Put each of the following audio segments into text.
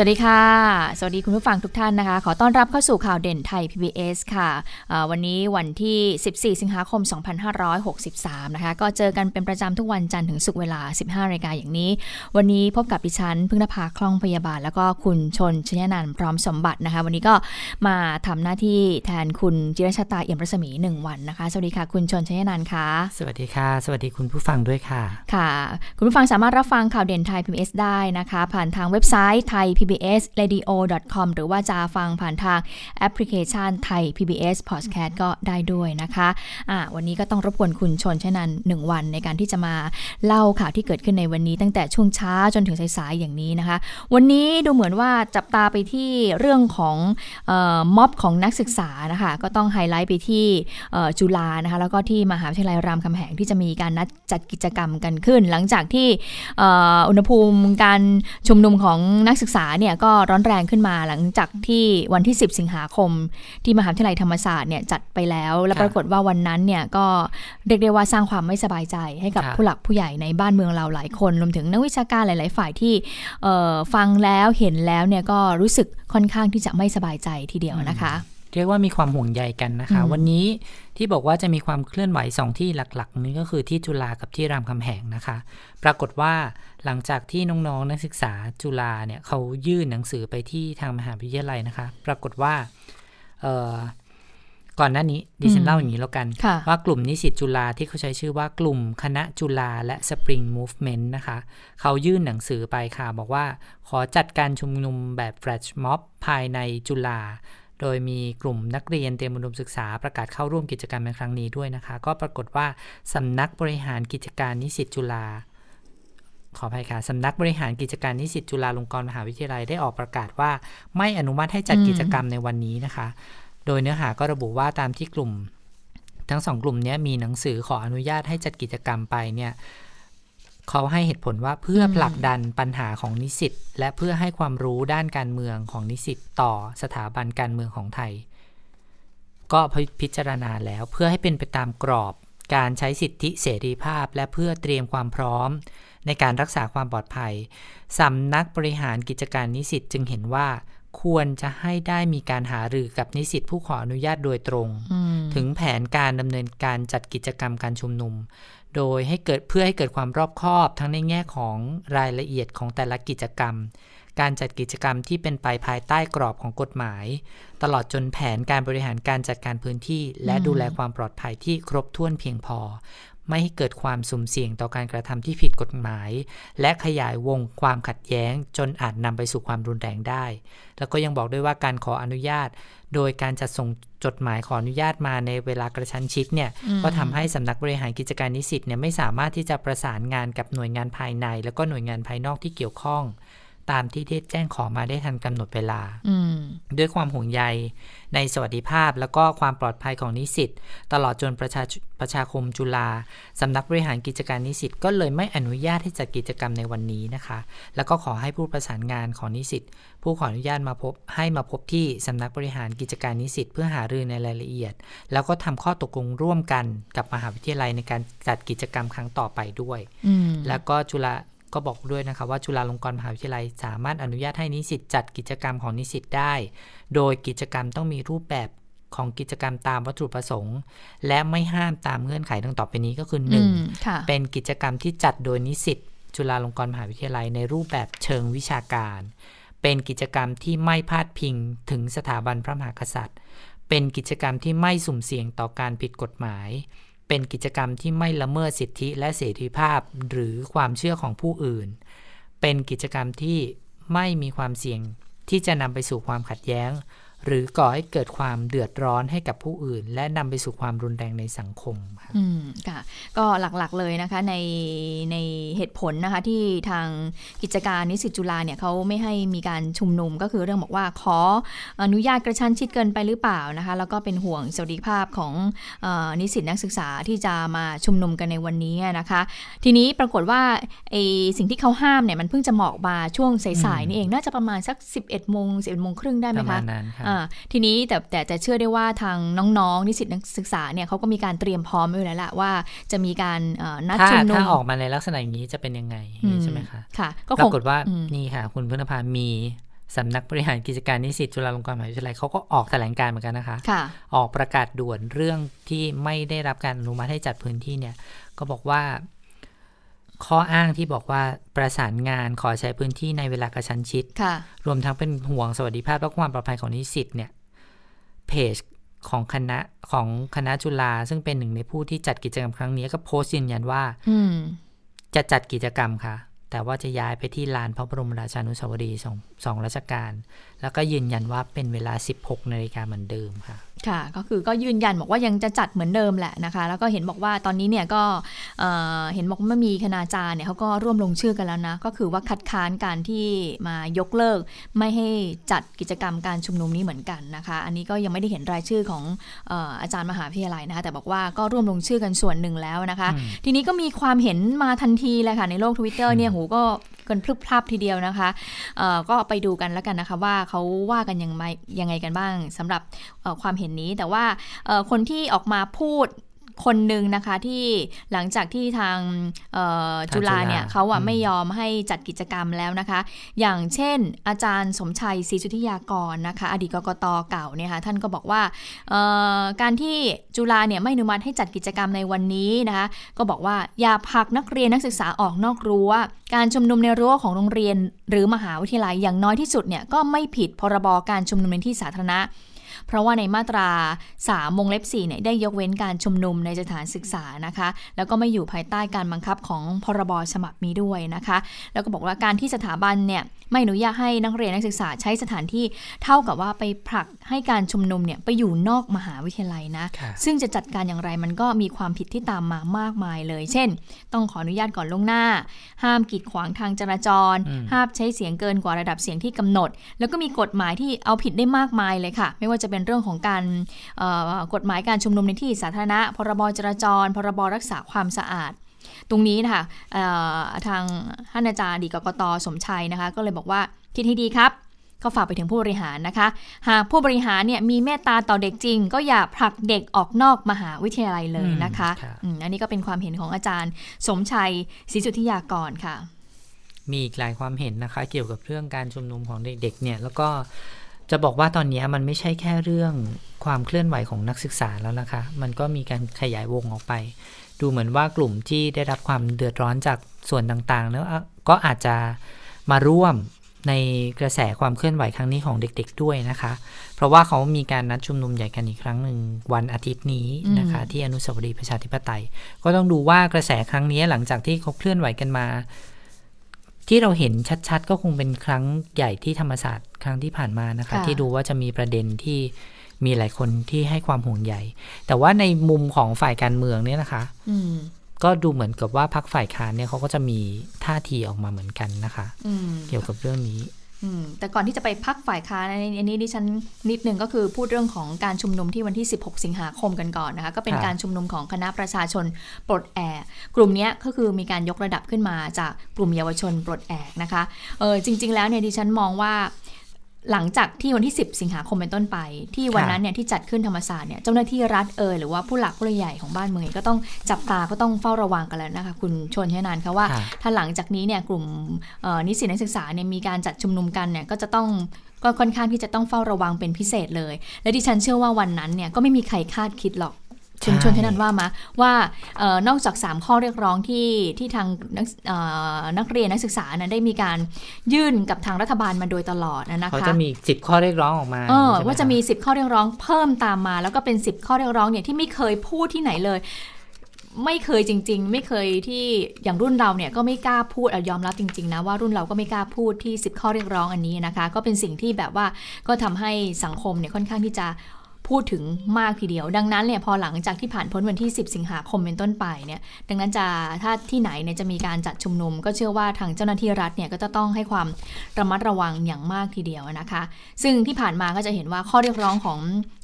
วัสดีค่ะ สวัสดีคุณผู้ฟังทุกท่านนะคะ ขอต้อนรับเข้าสู่ข่าวเด่นไทย PBS ค่ะ วันนี้วันที่ 14 สิงหาคม 2563 นะคะ ก็เจอกันเป็นประจำทุกวันจันทร์ถึงศุกร์เวลา 15นาฬิกาอย่างนี้ วันนี้พบกับดิฉันพึ่งนภาคล่องพยาบาล แล้วก็คุณชนชยนันพร้อมสมบัตินะคะ วันนี้ก็มาทำหน้าที่แทนคุณจิรชาตาเอี่ยมรัศมี 1 วันนะคะ สวัสดีค่ะ คุณชนชยนันค่ะ สวัสดีค่ะ สวัสดีคุณผู้ฟังด้วยค่ะ ค่ะ คุณผู้ฟังสามารถรับฟังข่าวเด่นไทย PBS ได้นะคะ ผ่านทางเว็บไซต์ไทย PBS Pbsradio.com หรือว่าจะฟังผ่านทางแอปพลิเคชันไทย PBS Podcast ก็ได้ด้วยนะคะะวันนี้ก็ต้องรบกวนคุณชนเช่นนั้นหนึ่งวันในการที่จะมาเล่าข่าวที่เกิดขึ้นในวันนี้ ตั้งแต่ช่วงเช้าจนถึงสายๆอย่างนี้นะคะ วันนี้ดูเหมือนว่าจับตาไปที่เรื่องของม็อบของนักศึกษานะคะก็ต้องไฮไลท์ไปที่จุฬานะคะแล้วก็ที่มหาวิทยาลัยรามคำแหงที่จะมีการนัดจัดกิจกรรมกันขึ้น หลังจากที่อุณหภูมิการชุมนุมของนักศึกษาเนี่ยก็ร้อนแรงขึ้นมาหลังจากที่วันที่ 10 สิงหาคม ที่มหาวิทยาลัยธรรมศาสตร์เนี่ยจัดไปแล้ว และปรากฏว่าวันนั้นเนี่ยก็เรียกได้ว่าสร้างความไม่สบายใจให้กับผู้หลักผู้ใหญ่ในบ้านเมืองเราหลายคนรวมถึงนักวิชาการหลาย ๆ ฝ่ายที่ฟังแล้วเห็นแล้วเนี่ยก็รู้สึกค่อนข้างที่จะไม่สบายใจทีเดียวนะคะ เรียกว่ามีความห่วงใยกันนะคะ วันนี้ที่บอกว่าจะมีความเคลื่อนไหวสองที่หลักๆนี้ก็คือที่จุฬากับที่รามคำแหงนะคะ ปรากฏว่าหลังจากที่น้องๆนักศึกษาจุฬาเนี่ยเขายื่นหนังสือไปที่ทางมหาวิทยาลัยนะคะ ปรากฏว่าก่อนหน้านี้ดิฉันเล่าอย่างนี้แล้วกัน ว่ากลุ่มนิสิตจุฬาที่เขาใช้ชื่อว่ากลุ่มคณะจุฬาและ Spring Movement นะคะ เขายื่นหนังสือไปค่ะ บอกว่าขอจัดการชุมนุมแบบแฟลชม็อบภายในจุฬา โดยมีกลุ่มนักเรียนเตรียมอุดมศึกษาประกาศเข้าร่วมกิจกรรมในครั้งนี้ด้วยนะคะ ก็ปรากฏว่าสำนักบริหารกิจการนิสิตจุฬาขออภัยค่ะสำนักบริหารกิจการนิสิตจุฬาลงกรณ์มหาวิทยาลัยได้ออกประกาศว่า ไม่อนุมัติให้จัดกิจกรรมในวันนี้นะคะ โดยเนื้อหาก็ระบุว่าตามที่กลุ่ม ทั้งสองกลุ่มนี้มีหนังสือขออนุญาตให้จัดกิจกรรมไปเนี่ย เขาให้เหตุผลว่าเพื่อผลักดันปัญหาของนิสิตและเพื่อให้ความรู้ด้านการเมืองของนิสิตต่อสถาบันการเมืองของไทย ก็พิจารณาแล้วเพื่อให้เป็นไปตามกรอบการใช้สิทธิเสรีภาพ และเพื่อเตรียมความพร้อม ในการรักษาความปลอดภัยสำนักบริหารกิจการนิสิตจึงเห็นว่าควรจะให้ได้มีการหารือกับนิสิตผู้ขออนุญาตโดยตรง ถึงแผนการดำเนินการจัดกิจกรรมการชุมนุม โดยให้เกิดเพื่อให้เกิดความรอบคอบทั้งในแง่ของรายละเอียดของแต่ละกิจกรรม การจัดกิจกรรมที่เป็นไปภายใต้กรอบของกฎหมาย ตลอดจนแผนการบริหารการจัดการพื้นที่ และดูแลความปลอดภัยที่ครบถ้วนเพียงพอ ไม่ให้เกิดความสุ่มเสี่ยงต่อการกระทำที่ผิดกฎหมาย และขยายวงความขัดแย้ง จนอาจนำไปสู่ความรุนแรงได้ แล้วก็ยังบอกด้วยว่าการขออนุญาต โดยการจัดส่งจดหมายขออนุญาตมาในเวลากระชั้นชิดเนี่ยก็ทำให้สำนักบริหารกิจการนิสิตเนี่ยไม่สามารถที่จะประสานงานกับหน่วยงานภายใน แล้วก็หน่วยงานภายนอกที่เกี่ยวข้อง ตามที่ได้แจ้งขอมาได้ทันกำหนดเวลาด้วยความห่วงใยในสวัสดิภาพแล้วก็ความปลอดภัยของนิสิตตลอดจนประชาประชาคมจุฬาสำนักบริหารกิจการนิสิตก็เลยไม่อนุญาตให้จัดกิจกรรมในวันนี้นะคะ แล้วก็ขอให้ผู้ประสานงานของนิสิตผู้ขออนุญาตมาพบให้มาพบที่สำนักบริหารกิจการนิสิตเพื่อหารือในรายละเอียด แล้วก็ทำข้อตกลงร่วมกันกับมหาวิทยาลัยในการจัดกิจกรรมครั้งต่อไปด้วย แล้วก็จุฬา ก็บอกด้วยนะคะว่าจุฬาลงกรณ์มหาวิทยาลัยสามารถอนุญาตให้นิสิตจัดกิจกรรมของนิสิตได้ โดยกิจกรรมต้องมีรูปแบบของกิจกรรมตามวัตถุประสงค์ และไม่ห้ามตามเงื่อนไขดังต่อไปนี้ก็คือหนึ่งเป็นกิจกรรมที่จัดโดยนิสิตจุฬาลงกรณ์มหาวิทยาลัยในรูปแบบเชิงวิชาการ เป็นกิจกรรมที่ไม่พาดพิงถึงสถาบันพระมหากษัตริย์ เป็นกิจกรรมที่ไม่สุ่มเสี่ยงต่อการผิดกฎหมาย เป็นกิจกรรมที่ไม่ละเมิดสิทธิและเสรีภาพหรือความเชื่อของผู้อื่น เป็นกิจกรรมที่ไม่มีความเสี่ยงที่จะนำไปสู่ความขัดแย้ง หรือก่อให้เกิดความเดือดร้อนให้กับผู้อื่น และนำไปสู่ความรุนแรงในสังคมค่ะอืมค่ะ ก็หลักๆเลยนะคะในในเหตุผลนะคะที่ทางกิจการนิสิตจุฬาเนี่ยเขาไม่ให้มีการชุมนุมก็คือเรื่องบอกว่าขออนุญาตกระชั้นชิดเกินไปหรือเปล่านะคะแล้วก็เป็นห่วงสวัสดิภาพของอนิสิตนักศึกษาที่จะมาชุมนุมกันในวันนี้นะคะ ทีนี้ปรากฏว่าไอสิ่งที่เขาห้ามเนี่ยมันเพิ่งจะเหมาะมาช่วงสายๆนี่เองน่าจะประมาณสัก 11โมง11โมงครึ่งได้ไหมคะทีนี้แต่แต่จะเชื่อได้ว่าทางน้องๆนิสิตนักศึกษาเนี่ยเขาก็มีการเตรียมพร้อมไว้แล้วแหละว่าจะมีการนัดชุมนุมถ้าออกมาในลักษณะอย่างนี้จะเป็นยังไงใช่ไหมคะค่ะก็ปรากฏว่านี่ค่ะ คุณพุทธภามีสำนักบริหารกิจการนิสิตจุฬาลงกรณ์มหาวิทยาลัยเขาก็ออกแถลงการเหมือนกันนะคะคะออกประกาศด่วนเรื่องที่ไม่ได้รับการอนุมัติให้จัดพื้นที่เนี่ย ก็บอกว่า ข้ออ้างที่บอกว่าประสานงานขอใช้พื้นที่ในเวลากระชั้นชิดรวมทั้งเป็นห่วงสวัสดิภาพและความปลอดภัยของนิสิตเนี่ยเพจของคณะของคณะจุฬาซึ่งเป็นหนึ่งในผู้ที่จัดกิจกรรมครั้งนี้ก็โพสต์ยืนยันว่าจะจัดกิจกรรมค่ะ แต่ว่าจะย้ายไปที่ลานพระบรมราชานุสาวรีย์สองสองราชการ แล้วก็ยืนยันว่าเป็นเวลา 16นาฬิกาเหมือนเดิมค่ะ ค่ะ ก็คือก็ยืนยันบอกว่ายังจะจัดเหมือนเดิมแหละนะคะ แล้วก็เห็นบอกว่าตอนนี้เนี่ยก็เห็นบอกว่ามีคณาจารย์เนี่ยเขาก็ร่วมลงชื่อกันแล้วนะ ก็คือว่าคัดค้านการที่มายกเลิก ไม่ให้จัดกิจกรรมการชุมนุมนี้เหมือนกันนะคะ อันนี้ก็ยังไม่ได้เห็นรายชื่อของอาจารย์มหาวิทยาลัยนะคะ แต่บอกว่าก็ร่วมลงชื่อกันส่วนหนึ่งแล้วนะคะ ทีนี้ก็มีความเห็นมาทันทีเลยค่ะในโลกทวิตเตอร์เนี่ยหูก็กันพลึบพลับทีเดียวนะคะก็ไปดูกันแล้วกันนะคะว่าเขาว่ากันยังไงยังไงกันบ้างสำหรับความเห็นนี้ แต่ว่าคนที่ออกมาพูดคนหนึ่งนะคะที่หลังจากที่ทางจุฬาเนี่ยเขาอะไม่ยอมให้จัดกิจกรรมแล้วนะคะ อย่างเช่น อาจารย์สมชัยศรีสุธิยากรนะคะ อดีตกกตเก่าเนี่ยค่ะท่านก็บอกว่าการที่จุฬาเนี่ยไม่อนุมัติให้จัดกิจกรรมในวันนี้นะคะ ก็บอกว่าอย่าพักนักเรียนนักศึกษาออกนอกรั้วการชุมนุมในรั้วของโรงเรียน หรือมหาวิทยาลัยอย่างน้อยที่สุดเนี่ยก็ไม่ผิดพรบการชุมนุมในที่สาธารณะ เพราะว่าในมาตรา3วงเล็บ4เนี่ยได้ยกเว้นการชุมนุมในสถานศึกษานะคะ แล้วก็ไม่อยู่ภายใต้การบังคับของพรบฉบับนี้ด้วยนะคะ แล้วก็บอกว่าการที่สถาบันเนี่ยไม่อนุญาตให้นักเรียนนักศึกษาใช้สถานที่เท่ากับว่าไปผลักให้การชุมนุมเนี่ยไปอยู่นอกมหาวิทยาลัยนะ ซึ่งจะจัดการอย่างไรมันก็มีความผิดที่ตามมามากมายเลย เช่น ต้องขออนุญาตก่อนลงหน้า ห้ามกีดขวางทางจราจร ห้ามใช้เสียงเกินกว่าระดับเสียงที่กำหนด แล้วก็มีกฎหมายที่เอาผิดได้มากมายเลยค่ะ ไม่ว่าจะเป็นเรื่องของการกฎหมายการชุมนุมในที่สาธารณะ พรบจราจร พรบรักษาความสะอาด ตรงนี้นะคะทางท่านอาจารย์ดีกกตสมชัยนะคะ ก็เลยบอกว่าคิดให้ดีครับก็ฝากไปถึงผู้บริหารนะคะ หากผู้บริหารเนี่ยมีเมตตาต่อเด็กจริง ก็อย่าผลักเด็กออกนอกมหาวิทยาลัยเลยนะคะอันนี้ก็เป็นความเห็นของอาจารย์ สมชัยศรีสุทธิยากรค่ะ มีอีกหลายความเห็นนะคะ เกี่ยวกับเรื่องการชุมนุมของเด็กๆเนี่ยแล้วก็ จะบอกว่าตอนนี้มันไม่ใช่แค่เรื่องความเคลื่อนไหวของนักศึกษาแล้วนะคะ มันก็มีการขยายวงออกไป ดูเหมือนว่ากลุ่มที่ได้รับความเดือดร้อนจากส่วนต่างๆ แล้วก็อาจจะมาร่วมในกระแสความเคลื่อนไหวครั้งนี้ของเด็กๆด้วยนะคะ เพราะว่าเขามีการนัดชุมนุมใหญ่กันอีกครั้งหนึ่งวันอาทิตย์นี้นะคะ ที่อนุสาวรีย์ประชาธิปไตย ก็ต้องดูว่ากระแสครั้งนี้หลังจากที่เขาเคลื่อนไหวกันมา ที่เราเห็นชัดๆ ก็คงเป็นครั้งใหญ่ที่ธรรมศาสตร์ครั้งที่ผ่านมานะคะ ที่ดูว่าจะมีประเด็นที่มีหลายคนที่ให้ความห่วงใยแต่ว่าในมุมของฝ่ายการเมืองเนี่ยนะคะก็ดูเหมือนกับว่าพักฝ่ายค้านเนี่ยเขาก็จะมีท่าทีออกมาเหมือนกันนะคะเกี่ยวกับเรื่องนี้ แต่ก่อนที่จะไปพักฝ่ายค้านอันนี้ดิฉันนิดนึงก็คือพูดเรื่องของการชุมนุมที่วันที่ 16 สิงหาคมกันก่อนนะคะก็เป็นการชุมนุมของคณะประชาชนปลดแอกกลุ่มนี้ก็คือมีการยกระดับขึ้นมาจากกลุ่มเยาวชนปลดแอกนะคะเออจริง ๆ แล้วเนี่ยดิฉันมองว่า หลังจากที่วันที่ 10 สิงหาคมเป็นต้นไป ที่วันนั้นเนี่ยที่จัดขึ้นธรรมศาสตร์เนี่ยเจ้าหน้าที่รัฐเอยหรือว่าผู้หลักผู้ใหญ่ของบ้านเมืองก็ต้องจับตาก็ต้องเฝ้าระวังกันแล้วนะคะคุณชนชนานคะว่า ถ้าหลังจากนี้เนี่ยกลุ่มนิสิตนักศึกษาเนี่ยมีการจัดชุมนุมกันเนี่ยก็จะต้องก็ค่อนข้างที่จะต้องเฝ้าระวังเป็นพิเศษเลย และดิฉันเชื่อว่าวันนั้นเนี่ยก็ไม่มีใครคาดคิดหรอก ชุมชนที่นั่นว่ามาว่านอกจาก 3 ข้อเรียกร้องที่ที่ทางนักนักเรียนนักศึกษานะได้มีการยื่นกับทางรัฐบาลมาโดยตลอดนะคะเขาจะมีสิบข้อเรียกร้องออกมาว่าจะมี 10 ข้อเรียกร้องเพิ่มตามมา แล้วก็เป็น 10 ข้อเรียกร้องเนี่ยที่ไม่เคยพูดที่ไหนเลยไม่เคยจริง ๆ ไม่เคยที่อย่างรุ่นเราเนี่ยก็ไม่กล้าพูดอยอมรับจริง ๆ นะว่ารุ่นเราก็ไม่กล้าพูดที่ 10 ข้อเรียกร้องอันนี้นะคะ ก็เป็นสิ่งที่แบบว่าก็ทำให้สังคมเนี่ยค่อนข้างที่จะ พูดถึงมากทีเดียว ดังนั้นเนี่ยพอหลังจากที่ผ่านพ้นวันที่ 10 สิงหาคมเป็นต้นไปเนี่ยดังนั้นจะถ้าที่ไหนเนี่ยจะมีการจัดชุมนุม ก็เชื่อว่าทางเจ้าหน้าที่รัฐเนี่ยก็จะต้องให้ความระมัดระวังอย่างมากทีเดียวนะคะ ซึ่งที่ผ่านมาก็จะเห็นว่าข้อเรียกร้องของ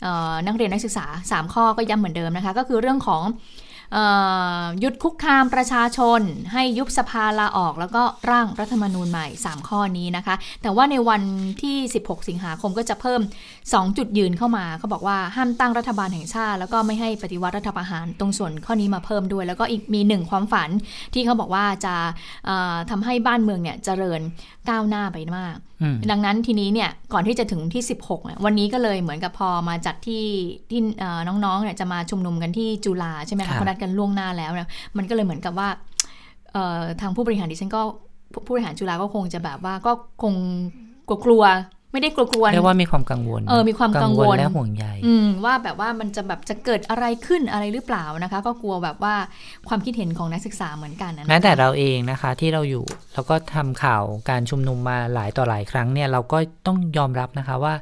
ออนักเรียนนักศึกษา 3 ข้อก็ย้ำเหมือนเดิมนะคะ ก็คือเรื่องของ หยุดคุกคามประชาชน ให้ยุบสภาลาออก แล้วก็ร่างรัฐธรรมนูญใหม่ 3 ข้อนี้นะคะ แต่ว่าในวันที่ 16 สิงหาคมก็จะเพิ่ม 2 จุดยืนเข้ามาเขาบอกว่าห้ามตั้งรัฐบาลแห่งชาติ แล้วก็ไม่ให้ปฏิวัติรัฐประหารตรงส่วนข้อนี้มาเพิ่มด้วย แล้วก็อีกมีหนึ่งความฝันที่เขาบอกว่าจะทำให้บ้านเมืองเนี่ยเจริญก้าวหน้าไปมากดังนั้นทีนี้เนี่ยก่อนที่จะถึงที่ 16เนี่ยวันนี้ก็เลยเหมือนกับพอมาจัดที่ที่น้องๆเนี่ยจะมาชุมนุมกันที่จุฬาใช่ไหมคะเขานัดกันล่วงหน้าแล้วนะมันก็เลยเหมือนกับว่าทางผู้บริหารดิฉันก็ผู้บริหารจุฬาก็คงจะแบบว่าก็คงกลัว ไม่ได้กลัวๆเรียกว่ามีความกังวล เออ มีความกังวลและห่วงใยอืมว่าแบบว่ามันจะแบบจะเกิดอะไรขึ้นอะไรหรือเปล่านะคะ ก็กลัวแบบว่าความคิดเห็นของนักศึกษาเหมือนกันนะแม้แต่เราเองนะคะที่เราอยู่แล้วก็ทำข่าวการชุมนุมมาหลายต่อหลายครั้งเนี่ยเราก็ต้องยอมรับนะคะว่า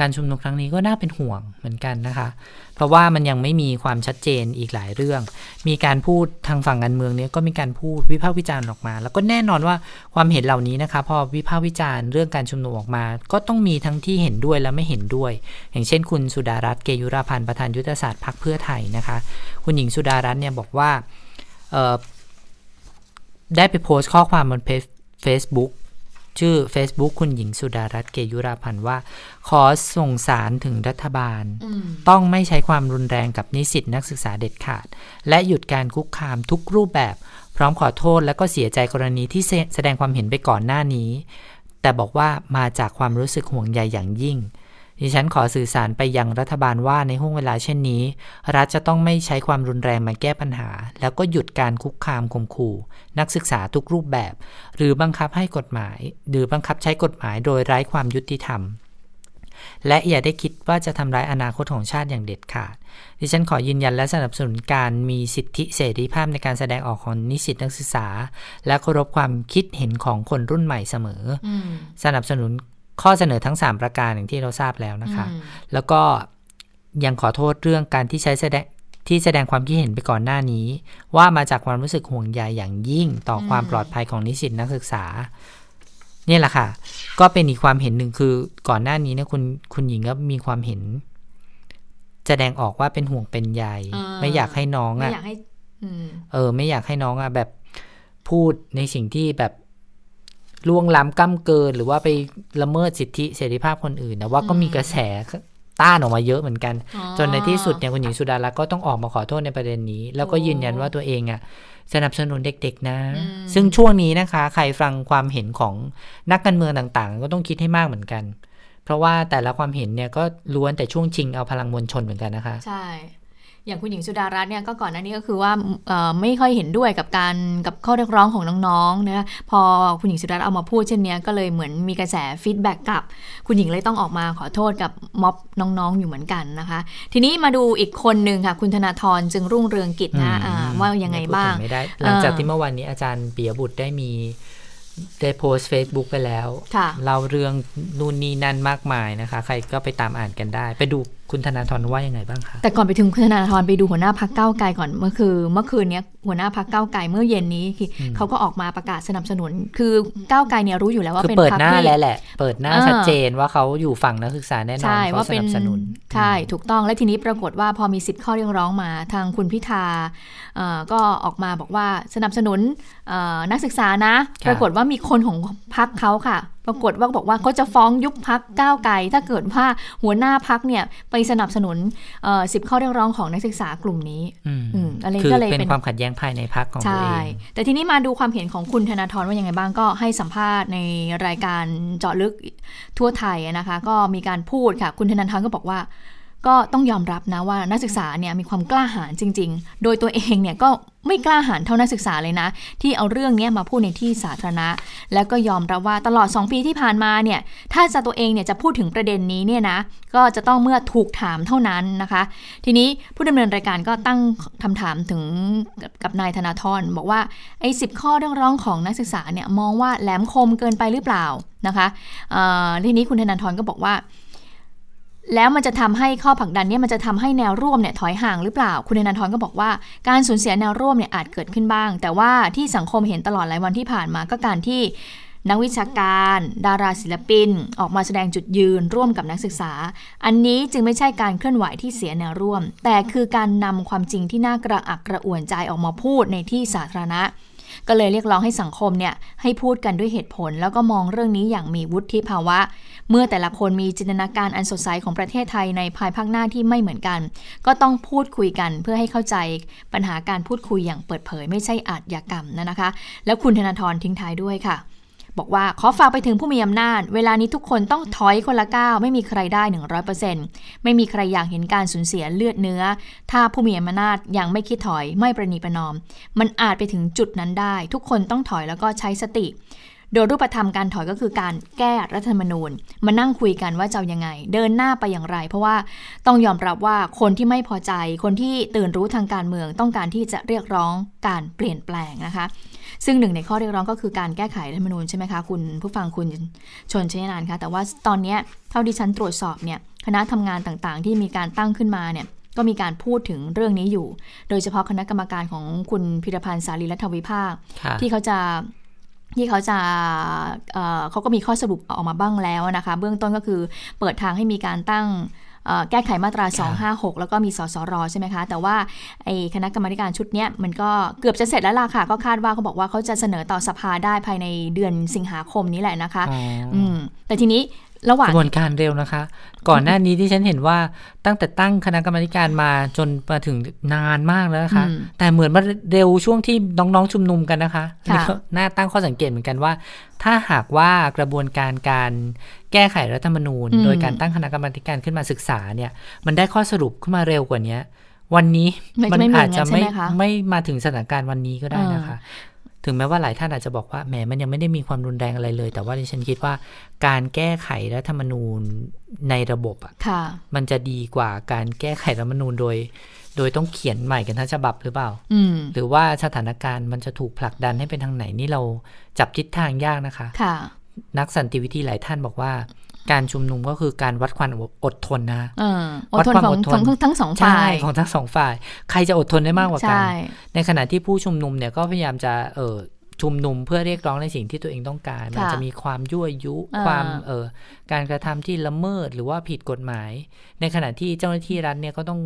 การชุมนุมครั้งนี้ก็น่าเป็นห่วงเหมือนกันนะคะ เพราะว่ามันยังไม่มีความชัดเจนอีกหลายเรื่อง มีการพูดทางฝั่งการเมืองเนี้ยก็มีการพูดวิพากษ์วิจารณ์ออกมา แล้วก็แน่นอนว่าความเห็นเหล่านี้นะคะพอวิพากษ์วิจารณ์เรื่องการชุมนุมออกมา ก็ต้องมีทั้งที่เห็นด้วยและไม่เห็นด้วย อย่างเช่น คุณสุดารัตน์เกยุราพันธ์ประธานยุทธศาสตร์พรรคเพื่อไทยนะคะ คุณหญิงสุดารัตน์เนี่ยบอกว่าได้ไปโพสต์ข้อความบนเฟซบุ๊ก ชื่อ Facebook คุณหญิงสุดารัตน์เกยุราพันธ์ว่า ขอส่งสารถึงรัฐบาล ต้องไม่ใช้ความรุนแรงกับนิสิตนักศึกษาเด็ดขาด และหยุดการคุกคามทุกรูปแบบ พร้อมขอโทษและก็เสียใจกรณีที่แสดงความเห็นไปก่อนหน้านี้ แต่บอกว่ามาจากความรู้สึกห่วงใยอย่างยิ่ง ดิฉันขอสื่อสารไปยังรัฐบาลว่าในห่วงเวลาเช่นนี้ รัฐจะต้องไม่ใช้ความรุนแรงมาแก้ปัญหา แล้วก็หยุดการคุกคามข่มขู่ นักศึกษาทุกรูปแบบ หรือบังคับให้กฎหมาย หรือบังคับใช้กฎหมายโดยไร้ความยุติธรรม และอย่าได้คิดว่าจะทำร้ายอนาคตของชาติอย่างเด็ดขาด ดิฉันขอยืนยันและสนับสนุนการมีสิทธิเสรีภาพในการแสดงออกของนิสิตนักศึกษา และเคารพความคิดเห็นของคนรุ่นใหม่เสมอ สนับสนุน ข้อเสนอทั้ง 3 ประการอย่างที่เราทราบแล้วนะคะ แล้วก็ยังขอโทษเรื่องการที่ใช้แสดงที่แสดงความคิดเห็นไปก่อนหน้านี้ ว่ามาจากความรู้สึกห่วงใยอย่างยิ่งต่อความปลอดภัยของนิสิตนักศึกษาเนี่ยแหละค่ะ ก็เป็นอีกความเห็นหนึ่งคือก่อนหน้านี้เนี่ยคุณคุณหญิงก็มีความเห็น แสดงออกว่าเป็นห่วงเป็นใยไม่อยากให้น้องอะเออ ไม่อยากให้น้องอะแบบพูดในสิ่งที่แบบ ล่วงล้ำก้าเกิน หรือว่าไปละเมิดสิทธิเสรีภาพคนอื่นนะว่าก็มีกระแสต้านออกมาเยอะเหมือนกัน จนในที่สุดเนี่ยคุณหญิงสุดารักษ์ก็ต้องออกมาขอโทษในประเด็นนี้ แล้วก็ยืนยันว่าตัวเองอะสนับสนุนเด็กๆนะ ซึ่งช่วงนี้นะคะ ใครฟังความเห็นของนักการเมืองต่างๆ ก็ต้องคิดให้มากเหมือนกัน เพราะว่าแต่ละความเห็นเนี่ยก็ล้วนแต่ช่วงชิงเอาพลังมวลชนเหมือนกันนะคะ ใช่ อย่างคุณหญิงสุดารัตน์เนี่ยก็ก่อนหน้านี้ก็คือว่าไม่ค่อยเห็นด้วยกับการกับข้อเรียกร้องของน้องๆนะพอคุณหญิงสุดารัตน์เอามาพูดเช่นนี้ก็เลยเหมือนมีกระแสฟีดแบ็กกลับ คุณหญิงเลยต้องออกมาขอโทษกับม็อบน้องๆอยู่เหมือนกันนะคะ ทีนี้มาดูอีกคนหนึ่งค่ะ คุณธนาธรจึงรุ่งเรืองกิจนะว่ายังไงบ้างไม่ได้ หลังจากที่เมื่อวานนี้อาจารย์เปียบุตรได้มีได้โพสต์ Facebook ไปแล้ว เราเรื่องนู่นนี่นั่นมากมายนะคะ ใครก็ไปตามอ่านกันได้ ไปดู คุณธนาธรว่ายังไงบ้างคะแต่ก่อนไปถึงคุณธนาธรไปดูหัวหน้าพักเก้าไกลก่อนเมื่อคือเมื่อคืนนี้หัวหน้าพักเก้าไกลเมื่อเย็นนี้เขาก็ออกมาประกาศสนับสนุน คือเก้าไกลเนี่ยรู้อยู่แล้วว่าเป็นเปิดหน้าแล้วแหละ เปิดหน้าชัดเจนว่าเขาอยู่ฝั่งนักศึกษาแน่นอนเขาสนับสนุนใช่ถูกต้องและทีนี้ปรากฏว่าพอมีสิบข้อเรียกร้องมาทางคุณพิธาก็ออกมาบอกว่าสนับสนุน นักศึกษานะ ปรากฏว่ามีคนของพักเขาค่ะ ปรากฏว่าบอกว่าเขาจะฟ้องยุบพักก้าวไกล ถ้าเกิดว่าหัวหน้าพักเนี่ยไปสนับสนุนสิบข้อเรียกร้องของนักศึกษากลุ่มนี้อะไรก็เลยเป็นความขัดแย้งภายในพักของตัวเองแต่ทีนี้มาดูความเห็นของคุณธนาธรว่ายังไงบ้างก็ให้สัมภาษณ์ในรายการเจาะลึกทั่วไทยนะคะ ก็มีการพูดค่ะ คุณธนาธรก็บอกว่า ก็ต้องยอมรับนะว่านักศึกษาเนี่ยมีความกล้าหาญจริง ๆ โดยตัวเองเนี่ยก็ไม่กล้าหาญเท่านักศึกษาเลยนะ ที่เอาเรื่องนี้มาพูดในที่สาธารณะ แล้วก็ยอมรับว่าตลอด 2 ปีที่ผ่านมาเนี่ยถ้าจะตัวเองเนี่ยจะพูดถึงประเด็นนี้เนี่ยนะก็จะต้องเมื่อถูกถามเท่านั้นนะคะ ทีนี้ผู้ดำเนินรายการก็ตั้งคำถามถึงกับนายธนาธรบอกว่าไอ้สิข้อเรื่องร้องของนักศึกษาเนี่ยมองว่าแหลมคมเกินไปหรือเปล่านะคะทีนี้คุณธนาธรก็บอกว่า แล้วมันจะทำให้ข้อผลักดันเนี่ยมันจะทำให้แนวร่วมเนี่ยถอยห่างหรือเปล่า คุณนันทรก็บอกว่าการสูญเสียแนวร่วมเนี่ยอาจเกิดขึ้นบ้าง แต่ว่าที่สังคมเห็นตลอดหลายวันที่ผ่านมาก็การที่นักวิชาการ ดาราศิลปิน ออกมาแสดงจุดยืนร่วมกับนักศึกษา อันนี้จึงไม่ใช่การเคลื่อนไหวที่เสียแนวร่วม แต่คือการนำความจริงที่น่ากระอักกระอ่วนใจออกมาพูดในที่สาธารณะ ก็เลยเรียกร้องให้สังคมเนี่ยให้พูดกันด้วยเหตุผล แล้วก็มองเรื่องนี้อย่างมีวุฒิภาวะ เมื่อแต่ละคนมีจินตนาการอันสดใสของประเทศไทยในภายภาคหน้าที่ไม่เหมือนกัน ก็ต้องพูดคุยกันเพื่อให้เข้าใจปัญหาการพูดคุยอย่างเปิดเผย ไม่ใช่อาจยากรรมนะคะ แล้วคุณธนาธรทิ้งท้ายด้วยค่ะ บอกว่าขอฝากไปถึงผู้มีอำนาจ เวลานี้ทุกคนต้องถอยคนละก้าวไม่มีใครได้ 100%ไม่มีใครอยากเห็นการสูญเสียเลือดเนื้อ ถ้าผู้มีอำนาจยังไม่คิดถอยไม่ประนีประนอม มันอาจไปถึงจุดนั้นได้ ทุกคนต้องถอยแล้วก็ใช้สติ โดยรูปธรรมการถอยก็คือการแก้รัฐธรรมนูญ มานั่งคุยกันว่าจะยังไง เดินหน้าไปอย่างไร เพราะว่าต้องยอมรับว่าคนที่ไม่พอใจ คนที่ตื่นรู้ทางการเมืองต้องการที่จะเรียกร้องการเปลี่ยนแปลงนะคะ ซึ่งหนึ่งในข้อเรียกร้องก็คือการแก้ไขรัฐธรรมนูญใช่ไหมคะคุณผู้ฟังคุณชนชยนานคะแต่ว่าตอนนี้เท่าที่ฉันตรวจสอบเนี่ยคณะทำงานต่างๆ ที่มีการตั้งขึ้นมาเนี่ยก็มีการพูดถึงเรื่องนี้อยู่ โดยเฉพาะคณะกรรมการของคุณพิรพันธ์สารีรัฐวิภาค ที่เขาจะที่เขาจะเเขาก็มีข้อสรุปออกมาบ้างแล้วนะคะ เบื้องต้นก็คือเปิดทางให้มีการตั้ง แก้ไขมาตรา 256 แล้วก็มีสสรใช่ไหมคะ แต่ว่าไอ้คณะกรรมการชุดนี้มันก็เกือบจะเสร็จแล้วล่ะค่ะ ก็คาดว่าเขาบอกว่าเขาจะเสนอต่อสภาได้ภายในเดือนสิงหาคมนี้แหละนะคะอืมแต่ทีนี้ระหว่างกระบวนการเร็วนะคะ ก่อนหน้านี้ที่ฉันเห็นว่าตั้งแต่ตั้งคณะกรรมการมาจนมาถึงนานมากแล้วนะคะ แต่เหมือนมาเร็วช่วงที่น้องๆชุมนุมกันนะคะนี่ก็น่าตั้งข้อสังเกตเหมือนกันว่า ถ้าหากว่ากระบวนการการ แก้ไขรัฐธรรมนูญ โดยการตั้งคณะกรรมการขึ้นมาศึกษาเนี่ย มันได้ข้อสรุปขึ้นมาเร็วกว่านี้วันนี้มันอาจจะไม่ไม่มาถึงสถานการณ์วันนี้ก็ได้นะคะ ถึงแม้ว่าหลายท่านอาจจะบอกว่าแหมมันยังไม่ได้มีความรุนแรงอะไรเลย แต่ว่าดิฉันคิดว่า การแก้ไขรัฐธรรมนูญในระบบอะมันจะดีกว่าการแก้ไขรัฐธรรมนูญโดยโดยต้องเขียนใหม่กันทั้งฉบับหรือเปล่า หรือว่าสถานการณ์มันจะถูกผลักดันให้เป็นทางไหนนี่เราจับทิศทางยากนะคะ ค่ะ นักสันติวิธีหลายท่านบอกว่า การชุมนุมก็คือการวัดความอดทนนะวัดความอดทนทั้งสองฝ่ายของทั้งสองฝ่าย ใครจะอดทนได้มากกว่ากัน ในขณะที่ผู้ชุมนุมเนี่ยก็พยายามจะเออชุมนุมเพื่อเรียกร้องในสิ่งที่ตัวเองต้องการ มันจะมีความยั่วยุ ความเออการกระทำที่ละเมิดหรือว่าผิดกฎหมาย ในขณะที่เจ้าหน้าที่รัฐเนี่ยก็ต้อง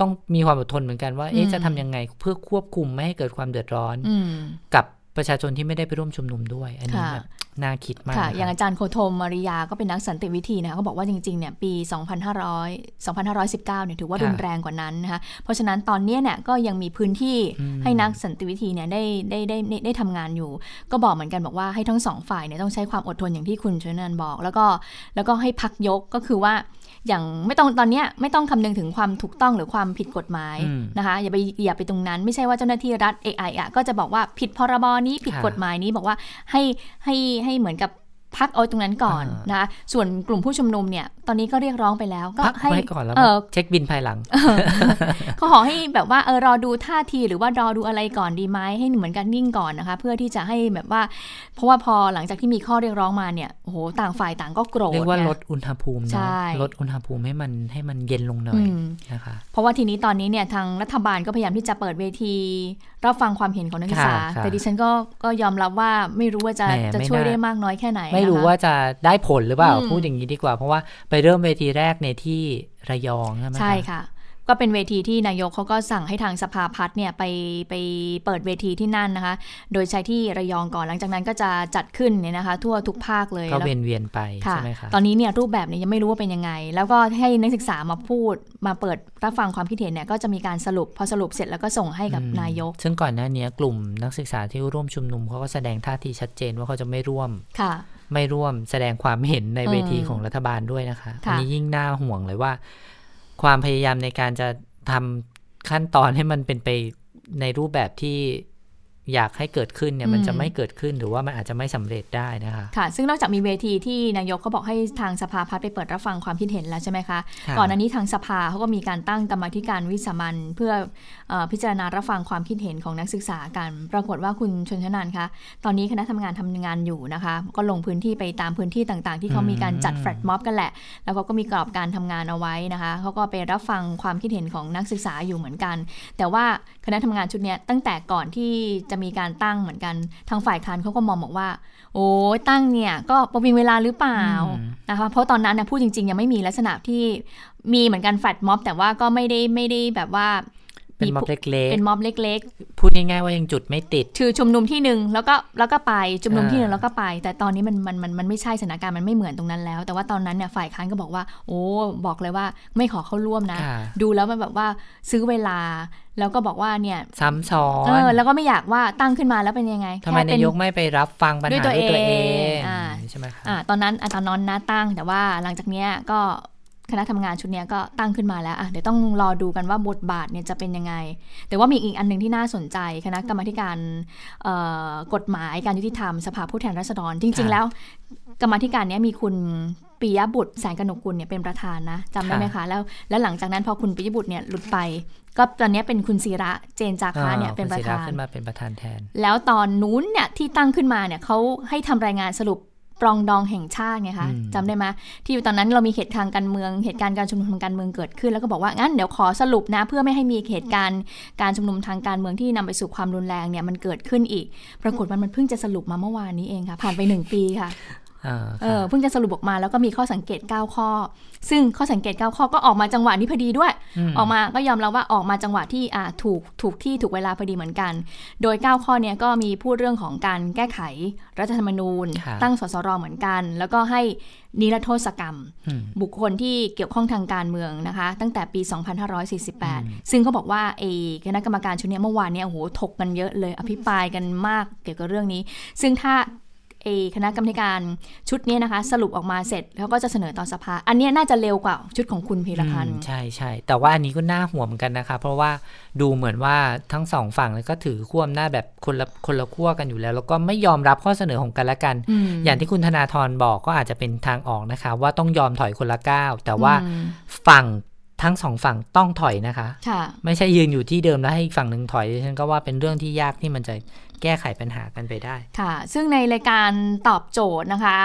ต้องมีความอดทนเหมือนกันว่าเอ๊ะจะทำยังไงเพื่อควบคุมไม่ให้เกิดความเดือดร้อนกับ ประชาชนที่ไม่ได้ไปร่วมชุมนุมด้วย อันนี้แบบน่าคิดมากค่ะ อย่างอาจารย์โคโทมมาริยาก็เป็นนักสันติวิธีนะเขาบอกว่าจริงๆเนี่ยปี 2500 2519เนี่ยถือว่ารุนแรงกว่านั้นนะคะเพราะฉะนั้นตอนนี้เนี่ยก็ยังมีพื้นที่ให้นักสันติวิธีเนี่ยได้ได้ได้ได้ทำงานอยู่ ก็บอกเหมือนกันบอกว่าให้ทั้งสองฝ่ายเนี่ยต้องใช้ความอดทนอย่างที่คุณชนันบอก แล้วก็แล้วก็ให้พักยกก็คือว่าอย่างไม่ต้องตอนนี้ไม่ต้องคำนึงถึงความถูกต้องหรือความผิดกฎหมายนะคะอย่าไปอย่าไปตรงนั้น ไม่ใช่ว่าเจ้าหน้าที่รัฐเอไออะก็จะบอกว่าผิดพรบนี้ผิดกฎหมายนี้บอกว่าให้ให้ให้เหมือนกับ พักเอาตรงนั้นก่อนนะคะส่วนกลุ่มผู้ชุมนุมเนี่ย ตอนนี้ก็เรียกร้องไปแล้ว ก็ให้ก่อนแล้วเช็คบินภายหลังเขาขอให้แบบว่าเออรอดูท่าทีหรือว่ารอดูอะไรก่อนดีไหมให้เหมือนกันนิ่งก่อนนะคะ เพื่อที่จะให้แบบว่า เพราะว่าพอหลังจากที่มีข้อเรียกร้องมาเนี่ยโอ้โหต่างฝ่ายต่างก็โกรธเรียกว่าลดอุณหภูมิเนาะลดอุณหภูมิให้มันให้มันเย็นลงหน่อยนะคะเพราะว่าทีนี้ตอนนี้เนี่ยทางรัฐบาลก็พยายามที่จะเปิดเวทีรับฟังความเห็นของนักศึกษาแต่ดิฉันก็ก็ยอมรับว่าไม่รู้ว่าจะจะช่วยได้มากน้อยแค่ไหนไม่รู้ว่าจะได้ผลหรือเปล่าพูดอย่างนี้ดีกว่า เพราะว่าไปเริ่มเวทีแรกในที่ระยองใช่ไหมใช่ค่ะก็เป็นเวทีที่นายกเขาก็สั่งให้ทางสภาพัฒน์เนี่ยไปไปเปิดเวทีที่นั่นนะคะ โดยใช้ที่ระยองก่อนหลังจากนั้นก็จะจัดขึ้นเนี่ยนะคะ ทั่วทุกภาคเลยก็เวียนเวียนไปใช่ไหมคะตอนนี้เนี่ยรูปแบบเนี่ยยังไม่รู้ว่าเป็นยังไง แล้วก็ให้นักศึกษามาพูดมาเปิดรับฟังความคิดเห็นเนี่ยก็จะมีการสรุปพอสรุปเสร็จแล้วก็ส่งให้กับนายก ซึ่งก่อนหน้านี้กลุ่มนักศึกษาที่ร่วมชุมนุมเขาก็แสดงท่าทีชัดเจนว่าเขาจะไม่ร่วมค่ะ ไม่ร่วมแสดงความเห็นในเวทีของรัฐบาลด้วยนะคะอันนี้ยิ่งน่าห่วงเลยว่า ความพยายามในการจะทำขั้นตอนให้มันเป็นไปในรูปแบบที่ อยากให้เกิดขึ้นเนี่ยมันจะไม่เกิดขึ้นหรือว่ามันอาจจะไม่สำเร็จได้นะคะค่ะ ซึ่งนอกจากมีเวทีที่นายกเขาบอกให้ทางสภาพัฒน์ไปเปิดรับฟังความคิดเห็นแล้วใช่ไหมคะ ก่อนอันนี้ทางสภาเขาก็มีการตั้งกรรมธิการวิสามันเพื่อพิจารณารับฟังความคิดเห็นของนักศึกษากัน ปรากฏว่าคุณชนชนันคะ ตอนนี้คณะทำงานทำงานอยู่นะคะ ก็ลงพื้นที่ไปตามพื้นที่ต่างๆ ที่เขามีการจัดแฟลตม็อบกันแหละ แล้วเขาก็มีกรอบการทำงานเอาไว้นะคะเขาก็ไปรับฟังความคิดเห็นของนักศึกษาอยู่เหมือนกัน แต่ว่าคณะทำงานชุดนี้ตั้งแต่ก่อนที่จะมีการตั้งเหมือนกันทางฝ่ายค้านเขาก็มองบอกว่า โอ้ตั้งเนี่ยก็ประวิงเวลาหรือเปล่านะคะเพราะตอนนั้นนะพูดจริงๆยังไม่มีลักษณะที่มีเหมือนกันแฟลตม็อบแต่ว่าก็ไม่ได้ไม่ได้แบบว่า เป็นม็อบเล็กๆ เป็นม็อบเล็ก ๆ พูดง่ายๆว่ายังจุดไม่ติดคือชุมนุมที่หนึ่งแล้วก็แล้วก็ไปชุมนุมที่หนึ่งแล้วก็ไป แต่ตอนนี้มันมันมันมันไม่ใช่สถานการณ์มันไม่เหมือนตรงนั้นแล้ว แต่ว่าตอนนั้นเนี่ยฝ่ายค้านก็บอกว่า โอ้บอกเลยว่าไม่ขอเข้าร่วมนะ ดูแล้วมันแบบว่าซื้อเวลาแล้วก็บอกว่าเนี่ยซ้ำซ้อนเออแล้วก็ไม่อยากว่าตั้งขึ้นมาแล้วเป็นยังไงทำไมนายกไม่ไปรับฟังปัญหาด้วยตัวเองใช่ไหมคะตอนนั้นตอนนอนนะตั้งแต่ว่าหลังจากเนี้ยก็ คณะทำงานชุดนี้ก็ตั้งขึ้นมาแล้วอะเดี๋ยวต้องรอดูกันว่าบทบาทเนี่ยจะเป็นยังไง แต่ว่ามีอีกอันหนึ่งที่น่าสนใจคณะกรรมการกฎหมายการยุติธรรมสภาผู้แทนราษฎร จริง ๆ แล้ว กรรมธิการนี้มีคุณปิยบุตรแสงกนกุลเนี่ยเป็นประธานนะจำได้ไหมคะแล้วแล้วหลังจากนั้นพอคุณปิยบุตรเนี่ยหลุดไป ก็ตอนนี้เป็นคุณศิระเจนจาคะเนี่ยเป็นประธานขึ้นมาเป็นประธานแทน แล้วตอนนู้นเนี่ยที่ตั้งขึ้นมาเนี่ยเขาให้ทำรายงานสรุป ปรองดองแห่งชาติไงคะจำได้ไหมที่ตอนนั้นเรามีเหตุทางการเมืองเหตุการณ์การชุมนุมทางการเมืองเกิดขึ้น แล้วก็บอกว่างั้นเดี๋ยวขอสรุปนะ เพื่อไม่ให้มีเหตุการณ์การชุมนุมทางการเมืองที่นำไปสู่ความรุนแรงเนี่ยมันเกิดขึ้นอีก ปรากฏมันมันเพิ่งจะสรุปมาเมื่อวานนี้เองค่ะ ผ่านไปหนึ่งปีค่ะ เออเพิ่งจะสรุปออกมาแล้วก็มีข้อสังเกต 9 ข้อ ซึ่งข้อสังเกต 9 ข้อก็ออกมาจังหวะนี้พอดีด้วย ออกมาก็ยอมรับว่าออกมาจังหวะที่อ่าถูกถูกที่ถูกเวลาพอดีเหมือนกัน โดย 9 ข้อนี้ก็มีพูดเรื่องของการแก้ไขรัฐธรรมนูญ ตั้งสสรเหมือนกัน แล้วก็ให้นิรโทษกรรม บุคคลที่เกี่ยวข้องทางการเมืองนะคะ ตั้งแต่ปี 2548 ซึ่งเขาบอกว่าเอคณะกรรมการชุดนี้เมื่อวานนี้โอ้โหถกกันเยอะเลย อภิปรายกันมากเกี่ยวกับเรื่องนี้ ซึ่งถ้าเอ คณะกรรมการชุดนี้นะคะ สรุปออกมาเสร็จแล้วก็จะเสนอต่อสภา อันนี้น่าจะเร็วกว่าชุดของคุณพีรพันธ์ใช่ใช่แต่ว่าอันนี้ก็น่าห่วงเหมือนกันนะคะ เพราะว่าดูเหมือนว่าทั้งสองฝั่งเลยก็ถือขั้วหน้าแบบคนละคนละขั้วกันอยู่แล้ว แล้วก็ไม่ยอมรับข้อเสนอของกันและกัน อย่างที่คุณธนาธรบอกก็อาจจะเป็นทางออกนะคะ ว่าต้องยอมถอยคนละก้าวแต่ว่าฝั่งทั้งสองฝั่งต้องถอยนะคะค่ะไม่ใช่ยืนอยู่ที่เดิมแล้วให้อีกฝั่งหนึ่งถอย ฉันก็ว่าเป็นเรื่องที่ยากที่มันจะ แก้ไขปัญหากันไปได้ ค่ะ ซึ่งในรายการตอบโจทย์นะคะ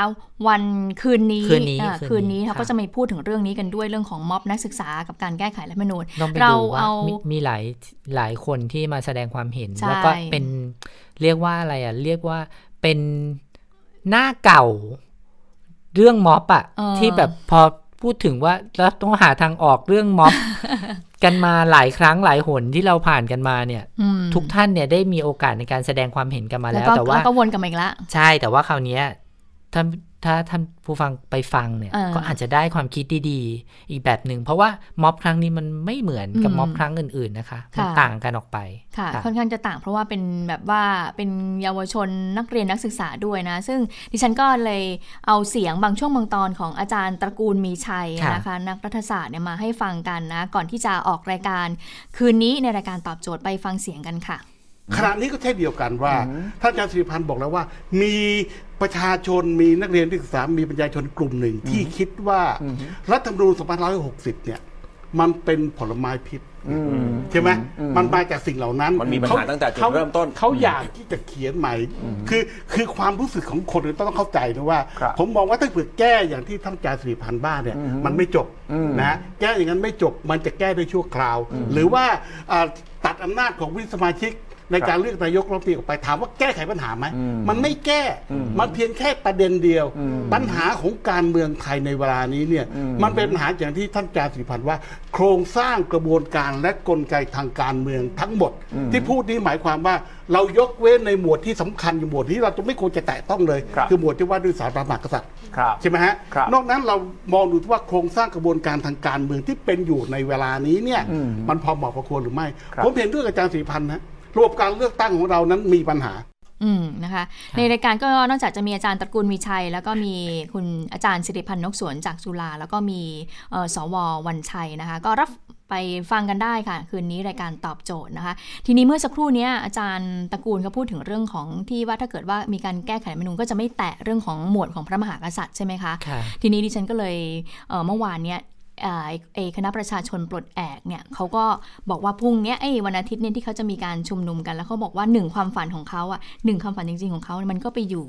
วันคืนนี้คืนนี้คืนนี้เขาก็จะมีพูดถึงเรื่องนี้กันด้วยเรื่องของม็อบนักศึกษากับการแก้ไขรัฐมนูญเราเอามีหลายหลายคนที่มาแสดงความเห็น แล้วก็เป็นเรียกว่าอะไรอะเรียกว่าเป็นหน้าเก่าเรื่องม็อบอะที่แบบพอ พูดถึงว่าเราต้องหาทางออกเรื่องม็อบกันมาหลายครั้งหลายหนที่เราผ่านกันมาเนี่ยทุกท่านเนี่ยได้มีโอกาสในการแสดงความเห็นกันมาแล้ว แต่ว่าก็วนกันมาอีกแล้วใช่แต่ว่าคราวนี้ท่าน ถ้าท่านผู้ฟังไปฟังเนี่ย ก็อาจจะได้ความคิดดีๆ อีกแบบหนึ่ง เพราะว่าม็อบครั้งนี้มันไม่เหมือนกับม็อบครั้งอื่นๆนะคะมันต่างกันออกไปค่ะ ค่อนข้างจะต่างเพราะว่าเป็นแบบว่าเป็นเยาวชนนักเรียนนักศึกษาด้วยนะ ซึ่งดิฉันก็เลยเอาเสียงบางช่วงบางตอนของอาจารย์ตระกูลมีชัยนะคะ นักรัฐศาสตร์เนี่ยมาให้ฟังกันนะ ก่อนที่จะออกรายการ คืนนี้ในรายการตอบโจทย์ไปฟังเสียงกันค่ะ ขณะนี้ก็เช่นเดียวกันว่าท่านอาจารย์สิริพันธ์บอกแล้วว่า มีประชาชนมีนักเรียนนักศึกษามีประชาชนกลุ่มหนึ่งที่คิดว่ารัฐธรรมนูญ2560 เนี่ย มันเป็นผลไม้พิษใช่ไหมมันมาจากสิ่งเหล่านั้นมันมีปัญหาตั้งแต่จุดเริ่มต้นเขาอยากที่จะเขียนใหม่ คือคือความรู้สึกของคนต้องเข้าใจนะว่า ผมมองว่าถ้าเกิดแก้อย่างที่ท่านอาจารย์สิริพันธ์บ้านเนี่ย มันไม่จบนะแก้อย่างนั้นไม่จบมันจะแก้ได้ชั่วคราว หรือว่าตัดอำนาจของวิสมาชิก ในการเลือกนายกรัฐมนตรีออกไปถามว่าแก้ไขปัญหาไหมมันไม่แก้มันเพียงแค่ประเด็นเดียว ปัญหาของการเมืองไทยในเวลานี้เนี่ยมันเป็นปัญหาอย่างที่ท่านจารสิพันธ์ว่า โครงสร้างกระบวนการและกลไกทางการเมืองทั้งหมด ที่พูดนี้หมายความว่าเรายกเว้นในหมวดที่สำคัญอยู่หมวดที่เราจะไม่ควรจะแตะต้องเลย คือหมวดที่ว่าด้วยสารประมากษัตริย์ใช่ไหมฮะนอกนั้นเรามองดูว่าโครงสร้างกระบวนการทางการเมืองที่เป็นอยู่ในเวลานี้เนี่ยมันพอเหมาะพอควรหรือไม่ ผมเห็นด้วยกับอาจารย์สีพันธ์นะ ระบบการเลือกตั้งของเรานั้นมีปัญหาอืมนะคะในรายการก็นอกจากจะมีอาจารย์ตระกูลมีชัย แล้วก็มีคุณอาจารย์สิริพันธ์นกสวนจากจุฬาแล้วก็มีสววันชัยนะคะ ก็รับไปฟังกันได้ค่ะ คืนนี้รายการตอบโจทย์นะคะ ทีนี้เมื่อสักครู่นี้อาจารย์ตระกูลเขาพูดถึงเรื่องของที่ว่าถ้าเกิดว่ามีการแก้ไขรัฐมนูญก็จะไม่แตะเรื่องของหมวดของพระมหากษัตริย์ใช่ไหมคะ ทีนี้ดิฉันก็เลยเมื่อวานเนี้ย เอคณะประชาชนปลดแอกเนี่ยเขาก็บอกว่าพรุ่งนี้ไอ้วันอาทิตย์เนี่ยที่เขาจะมีการชุมนุมกัน แล้วเขาบอกว่าหนึ่งความฝันของเขาอะหนึ่งความฝันจริง ๆของเขา มันก็ไปอยู่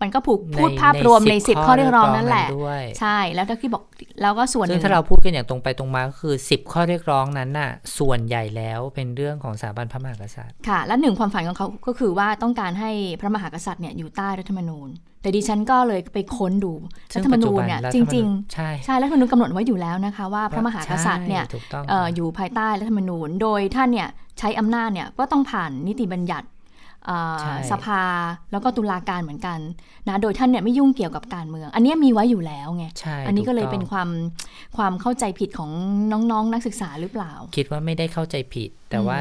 มันก็ผูกพูดภาพรวมในสิบข้อเรียกร้องนั่นแหละ ใช่แล้วถ้าที่บอกแล้วก็ส่วนซึ่งถ้าเราพูดกันอย่างตรงไปตรงมาก็คือสิบข้อเรียกร้องนั้นน่ะ ส่วนใหญ่แล้วเป็นเรื่องของสถาบันพระมหากษัตริย์ค่ะ และหนึ่งความฝันของเขาก็คือว่าต้องการให้พระมหากษัตริย์เนี่ยอยู่ใต้รัฐธรรมนูญ แต่ดิฉันก็เลยไปค้นดูรัฐธรรมนูญเนี่ยจริงๆใช่ใช่รัฐธรรมนูญกำหนดไว้อยู่แล้วนะคะ ว่าพระมหากษัตริย์เนี่ยอยู่ภายใต้รัฐธรรมนูญ โดยท่านเนี่ยใช้อำนาจเนี่ยก็ต้องผ่านนิติบัญญัติ สภาแล้วก็ตุลาการเหมือนกันนะโดยท่านเนี่ยไม่ยุ่งเกี่ยวกับการเมือง อันนี้มีไว้อยู่แล้วไงอันนี้ก็เลยเป็นความความเข้าใจผิดของน้องๆนนักศึกษาหรือเปล่า คิดว่าไม่ได้เข้าใจผิด แต่ว่า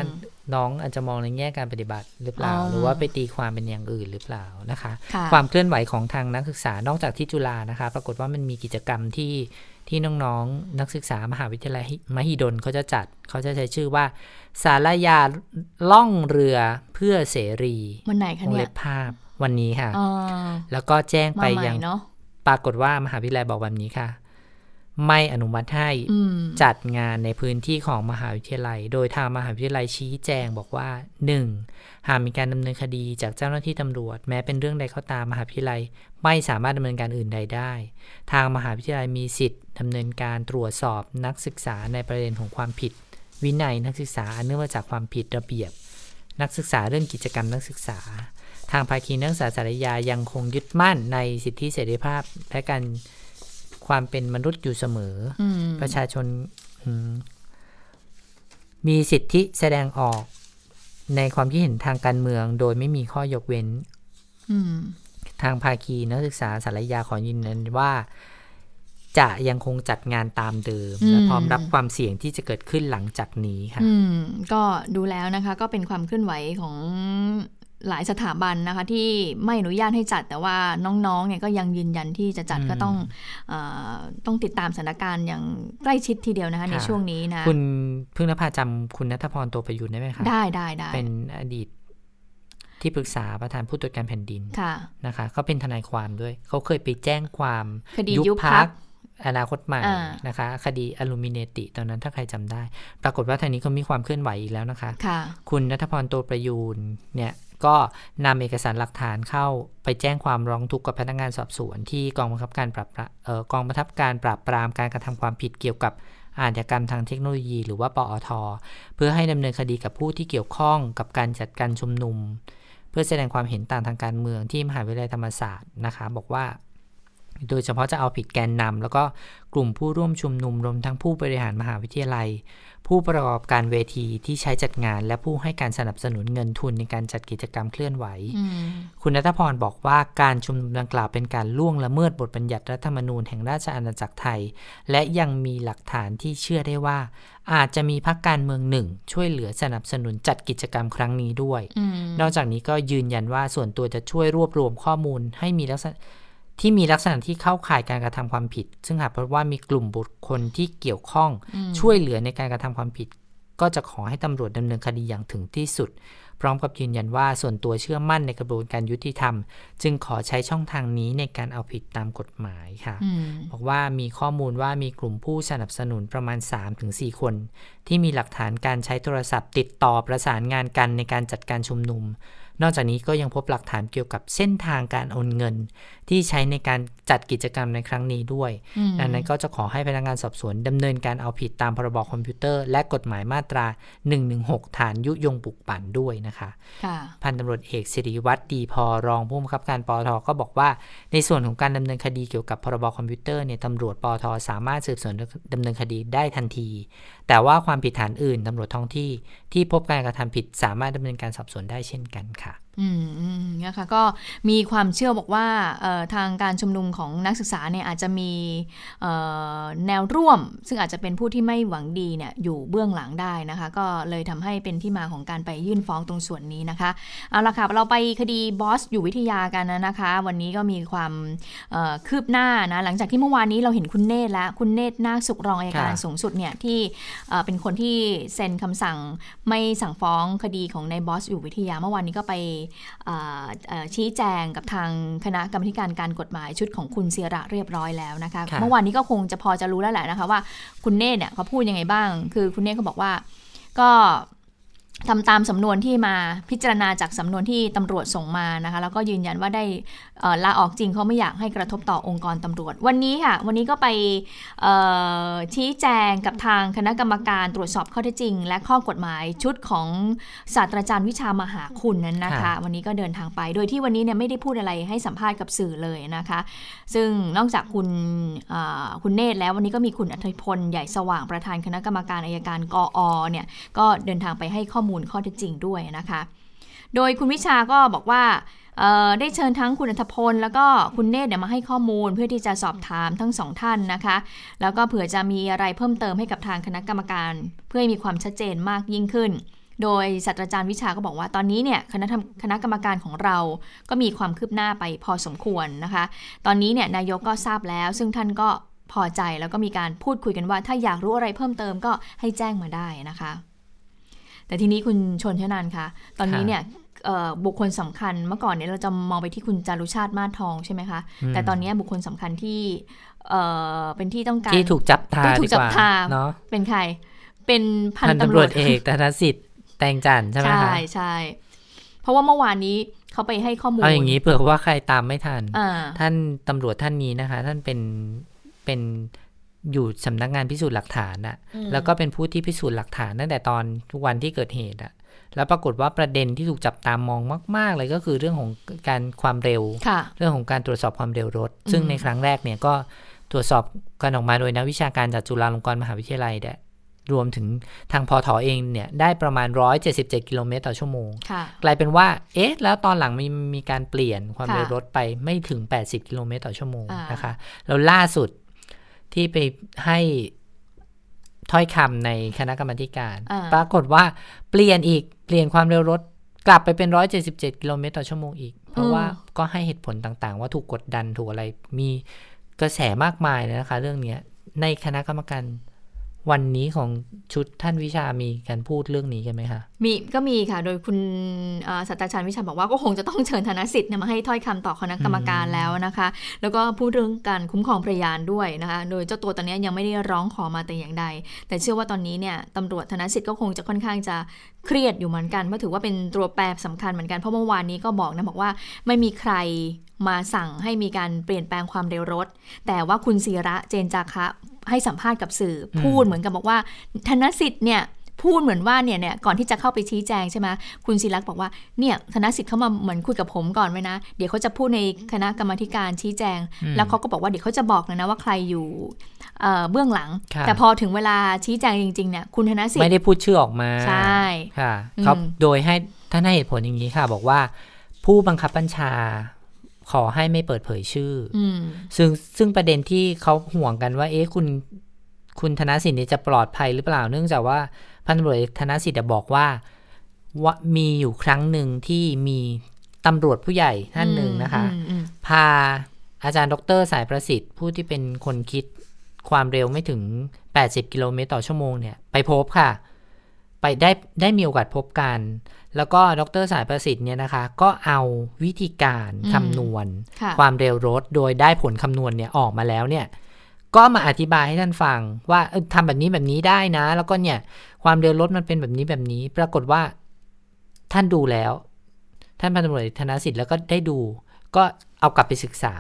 น้องอาจจะมองในแง่การปฏิบัติหรือเปล่า หรือว่าไปตีความเป็นอย่างอื่นหรือเปล่านะคะ ความเคลื่อนไหวของทางนักศึกษานอกจากที่จุฬานะคะ ปรากฏว่ามันมีกิจกรรมที่ ที่น้องๆนนักศึกษามหาวิทยาลัยมหิดลเขาจะจัดเขาจะใช้ชื่อว่า สารยาล่องเรือเพื่อเสรีวันไหนคะเนี่ยภาพวันนี้ค่ะแล้วก็แจ้งไปยังปรากฏว่ามหาวิทยาลัยบอกแบบนี้ค่ะ ไม่อนุมัติให้จัดงานในพื้นที่ของมหาวิทยาลัย โดยทางมหาวิทยาลัยชี้แจงบอกว่า 1. หากมีการดำเนินคดีจากเจ้าหน้าที่ตำรวจ แม้เป็นเรื่องใดก็ตามมหาวิทยาลัย ไม่สามารถดำเนินการอื่นใดได้ ทางมหาวิทยาลัยมีสิทธิ์ดำเนินการตรวจสอบนักศึกษาในประเด็นของความผิด วินัยนักศึกษาเนื่องมาจากความผิดระเบียบ นักศึกษาเรื่องกิจกรรมนักศึกษา ทางภาคีนักศึกษาสารยายังคงยึดมั่นในสิทธิเสรีภาพและการ ความเป็นมนุษย์อยู่เสมอ ประชาชนมีสิทธิแสดงออกในความคิดเห็นทางการเมือง โดยไม่มีข้อยกเว้นทางภาคีนักศึกษาสารยาขอยืนยันว่า จะยังคงจัดงานตามเดิม และพร้อมรับความเสี่ยงที่จะเกิดขึ้นหลังจากนี้ค่ะก็ดูแล้วนะคะ ก็เป็นความเคลื่อนไหวของ หลายสถาบันนะคะที่ไม่อนุญาตให้จัดแต่ว่าน้องๆเนี่ยก็ยังยืนยันที่จะจัดก็ต้องอต้องติดตามสถานการณ์อย่างใกล้ชิดทีเดียวนะคะในช่วงนี้นะคุณพึ่งนภาจำคุณนัทพรตัวประยุทธ์ได้ไหมคะได้ได้ได้เป็นอดีตที่ปรึกษาประธานผู้ตรวจการแผ่นดินะนะคะเขาเป็นทนายความด้วย เขาเคยไปแจ้งความยุบพักอนาคตใหม่นะคะ คดีอลูมิเนติตอนนั้นถ้าใครจำได้ ปรากฏว่าทางนี้เขามีความเคลื่อนไหวอีกแล้วนะคะคะคุณนัทพรโตประยูนเนี่ย ก็นำเอกสารหลักฐานเข้าไปแจ้งความร้องทุกข์กับพนักงานสอบสวน ที่กองบังคับการปราบกองบังคับการปราบปรามการกระทำความผิดเกี่ยวกับอาชญากรรมทางเทคโนโลยี หรือว่าปอท เพื่อให้ดำเนินคดีกับผู้ที่เกี่ยวข้องกับการจัดการชุมนุม เพื่อแสดงความเห็นต่างทางการเมืองที่มหาวิทยาลัยธรรมศาสตร์นะคะบอกว่า โดยเฉพาะจะเอาผิดแกนนำแล้วก็กลุ่มผู้ร่วมชุมนุมรวมทั้งผู้บริหารมหาวิทยาลัย ผู้ประกอบการเวทีที่ใช้จัดงาน และผู้ให้การสนับสนุนเงินทุนในการจัดกิจกรรมเคลื่อนไหว คุณนัทพรบอกว่าการชุมนุมดังกล่าวเป็นการล่วงละเมิดบทบัญญัติรัฐธรรมนูญแห่งราชอาณาจักรไทย และยังมีหลักฐานที่เชื่อได้ว่า อาจจะมีพรรคการเมืองหนึ่ง ช่วยเหลือสนับสนุนจัดกิจกรรมครั้งนี้ด้วย นอกจากนี้ก็ยืนยันว่าส่วนตัวจะช่วยรวบรวมข้อมูลให้มีลักษณะ ที่มีลักษณะที่เข้าข่ายการกระทำความผิด ซึ่งหากพบว่ามีกลุ่มบุคคลที่เกี่ยวข้องช่วยเหลือในการกระทำความผิด ก็จะขอให้ตำรวจดำเนินคดีอย่างถึงที่สุด พร้อมกับยืนยันว่าส่วนตัวเชื่อมั่นในกระบวนการยุติธรรม จึงขอใช้ช่องทางนี้ในการเอาผิดตามกฎหมายค่ะบอกว่ามีข้อมูลว่ามีกลุ่มผู้สนับสนุนประมาณ 3-4 คนที่มีหลักฐานการใช้โทรศัพท์ ติดต่อประสานงานกันในการจัดการชุมนุม นอกจากนี้ก็ยังพบหลักฐานเกี่ยวกับเส้นทางการโอนเงิน ที่ใช้ในการจัดกิจกรรมในครั้งนี้ด้วยดังนั้นก็จะขอให้พนักงานสอบสวนดำเนินการเอาผิดตามพรบคอมพิวเตอร์ และกฎหมายมาตรา 116 ฐานยุยงปลุกปั่นด้วยนะคะพันตำรวจเอกสิริวัตรดีพอรองผู้บังคับการปอทก็บอกว่า ในส่วนของการดำเนินคดีเกี่ยวกับพรบคอมพิวเตอร์เนี่ยตำรวจปอทสามารถสืบสวนดำเนินคดีได้ทันที แต่ว่าความผิดฐานอื่นตำรวจท้องที่ที่พบการกระทำผิดสามารถดำเนินการสอบสวนได้เช่นกันค่ะอืมนะคะก็มีความเชื่อบอกว่าทางการชุมนุมของนักศึกษาเนี่ยอาจจะมีแนวร่วม ซึ่งอาจจะเป็นผู้ที่ไม่หวังดีเนี่ยอยู่เบื้องหลังได้นะคะ ก็เลยทำให้เป็นที่มาของการไปยื่นฟ้องตรงส่วนนี้นะคะเอาละค่ะเราไปคดีบอสอยู่วิทยากันนะคะ วันนี้ก็มีความคืบหน้านะหลังจากที่เมื่อวานนี้เราเห็นคุณเนตแล้วคุณเนตนาคสุกรองอายการสูงสุดเนี่ยที่เป็นคนที่เซ็นคำสั่งไม่สั่งฟ้องคดีของในบอสอยู่วิทยาเมื่อวานนี้ก็ไปชี้แจงกับทางคณะกรรมการการกฎหมายชุดของคุณเสียระเรียบร้อยแล้วนะคะเมื่อวานนี้ก็คงจะพอจะรู้แล้วแหละนะคะว่าคุณเนธเนี่ยเขาพูดยังไงบ้าง คือคุณเนธเขาบอกว่าก็ ทำตามสำนวนที่มาพิจารณาจากสำนวนที่ตำรวจส่งมานะคะ แล้วก็ยืนยันว่าได้ลาออกจริงเขาไม่อยากให้กระทบต่อองค์กรตำรวจ วันนี้ค่ะ วันนี้ก็ไปชี้แจงกับทางคณะกรรมการตรวจสอบข้อเท็จจริง และข้อกฎหมายชุดของศาสตราจารย์วิชามหาคุณนั้นนะคะ วันนี้ก็เดินทางไป โดยที่วันนี้เนี่ยไม่ได้พูดอะไรให้สัมภาษณ์กับสื่อเลยนะคะ ซึ่งนอกจากคุณคุณเนตรแล้ววันนี้ก็มีคุณอัธพลใหญ่สว่างประธานคณะกรรมการอายการกออเนี่ยก็เดินทางไปให้ข้อมูลข้อเท็จจริงด้วยนะคะ โดยคุณวิชาก็บอกว่าได้เชิญทั้งคุณอัธพล แล้วก็คุณเนตรเนี่ยมาให้ข้อมูลเพื่อที่จะสอบถามทั้งสองท่านนะคะ แล้วก็เผื่อจะมีอะไรเพิ่มเติมให้กับทางคณะกรรมการ เพื่อให้มีความชัดเจนมากยิ่งขึ้น โดยศาสตราจารย์วิชาก็บอกว่าตอนนี้เนี่ยคณะคณะกรรมการของเราก็มีความคืบหน้าไปพอสมควรนะคะ ตอนนี้เนี่ยนายกก็ทราบแล้ว ซึ่งท่านก็พอใจแล้วก็มีการพูดคุยกันว่า ถ้าอยากรู้อะไรเพิ่มเติมก็ให้แจ้งมาได้นะคะ แต่ทีนี้คุณชนเท่านั้นคะตอนนี้เนี่ยบุคคลสำคัญเมื่อก่อนเนี่ยเราจะมองไปที่คุณจารุชาติมาทองใช่ไหมคะ แต่ตอนนี้บุคคลสำคัญที่เป็นที่ต้องการที่ถูกจับทาที่ถูกจับทาเนาะเป็นใคร เป็นพันตำรวจเอกธนสิทธิ์แตงจันใช่ไหมคะใช่ใช่เพราะว่าเมื่อวานนี้เขาไปให้ข้อมูลเอาอย่างนี้เผื่อว่าใครตามไม่ทันท่านตำรวจท่านนี้นะคะ ท่านเป็นเป็น อยู่สำนักงานพิสูจน์หลักฐานอะแล้วก็เป็นผู้ที่พิสูจน์หลักฐานตั้งแต่ตอนทุกวันที่เกิดเหตุอะแล้วปรากฏว่าประเด็นที่ถูกจับตามองมาก ๆ เลยก็คือเรื่องของการความเร็ว เรื่องของการตรวจสอบความเร็วรถ ซึ่งในครั้งแรกเนี่ยก็ตรวจสอบกันออกมาโดยนักวิชาการจากจุฬาลงกรณ์มหาวิทยาลัยเนี่ยรวมถึงทางพอถอเองเนี่ยได้ประมาณ 177 กิโลเมตรต่อชั่วโมง กลายเป็นว่า เอ๊ะ แล้วตอนหลังมีมีการเปลี่ยนความเร็วรถไปไม่ถึง 80 กิโลเมตรต่อชั่วโมงนะคะ แล้วล่าสุด ที่ไปให้ถ้อยคำในคณะกรรมการ ปรากฏว่าเปลี่ยนอีกเปลี่ยนความเร็วรถกลับไปเป็นร้อยเจ็ดสิบเจ็ดกิโลเมตรต่อชั่วโมงอีก เพราะว่าก็ให้เหตุผลต่างๆ ว่าถูกกดดันถูกอะไรมีกระแสมากมายเลยนะคะ เรื่องนี้ในคณะกรรมการ วันนี้ของชุดท่านวิชามีการพูดเรื่องนี้กันไหมคะมีก็มีค่ะ โดยคุณสัตราจารย์วิชาบอกว่าก็คงจะต้องเชิญธนสิทธิ์มาให้ถ้อยคำต่อคณะกรรมการแล้วนะคะ แล้วก็พูดเรื่องการคุ้มครองพยานด้วยนะคะ โดยเจ้าตัวตอนนี้ยังไม่ได้ร้องขอมาแต่อย่างใด แต่เชื่อว่าตอนนี้เนี่ยตำรวจธนสิทธิ์ก็คงจะค่อนข้างจะเครียดอยู่เหมือนกันเพราะถือว่าเป็นตัวแปรสำคัญเหมือนกันเพราะเมื่อวานนี้ก็บอกนะบอกว่าไม่มีใคร มาสั่งให้มีการเปลี่ยนแปลงความเร็วรถ แต่ว่าคุณศิระเจนจาคะให้สัมภาษณ์กับสื่อ พูดเหมือนกับบอกว่า ธนสิทธิ์เนี่ยพูดเหมือนว่าเนี่ยเนี่ยก่อนที่จะเข้าไปชี้แจงใช่ไหมคุณศิลักษ์บอกว่าเนี่ยธนสิทธิ์เขามาเหมือนคุยกับผมก่อนไว้นะ เดี๋ยวเขาจะพูดในคณะกรรมการชี้แจง แล้วเขาก็บอกว่าเดี๋ยวเขาจะบอกนะว่าใครอยู่เบื้องหลัง แต่พอถึงเวลาชี้แจงจริงๆเนี่ยคุณธนสิทธิ์ไม่ได้พูดชื่อออกมาใช่ค่ะเขาโดยให้ท่านให้เหตุผลอย่างนี้ค่ะ บอกว่า ผู้บังคับบัญชา ขอให้ไม่เปิดเผยชื่อซึ่งซึ่งประเด็นที่เขาห่วงกันว่า เอ๊ะคุณ คุณธนสิทธิ์จะปลอดภัยหรือเปล่า เนื่องจากว่าพันตำรวจธนสิทธิ์บอกว่าว่ามีอยู่ครั้งหนึ่งที่มีตำรวจผู้ใหญ่ท่านหนึ่งนะคะ พาอาจารย์ดรสายประสิทธิ์ ผู้ที่เป็นคนคิดความเร็วไม่ถึง 80 กิโลเมตรต่อชั่วโมงเนี่ย ไปพบค่ะ ไปได้ได้มีโอกาสพบกัน แล้วก็ดรสายประสิทธิ์เนี่ยนะคะ ก็เอาวิธีการคำนวณ ความเร็วรถ โดยได้ผลคำนวณเนี่ยออกมาแล้วเนี่ย ก็มาอธิบายให้ท่านฟัง ว่าทำแบบนี้แบบนี้ได้นะ แล้วก็เนี่ย ความเร็วรถมันเป็นแบบนี้แบบนี้ ปรากฏว่าท่านดูแล้ว ท่านพันตำรวจธนสิทธิ์แล้วก็ได้ดู ก็เอากลับไปศึกษา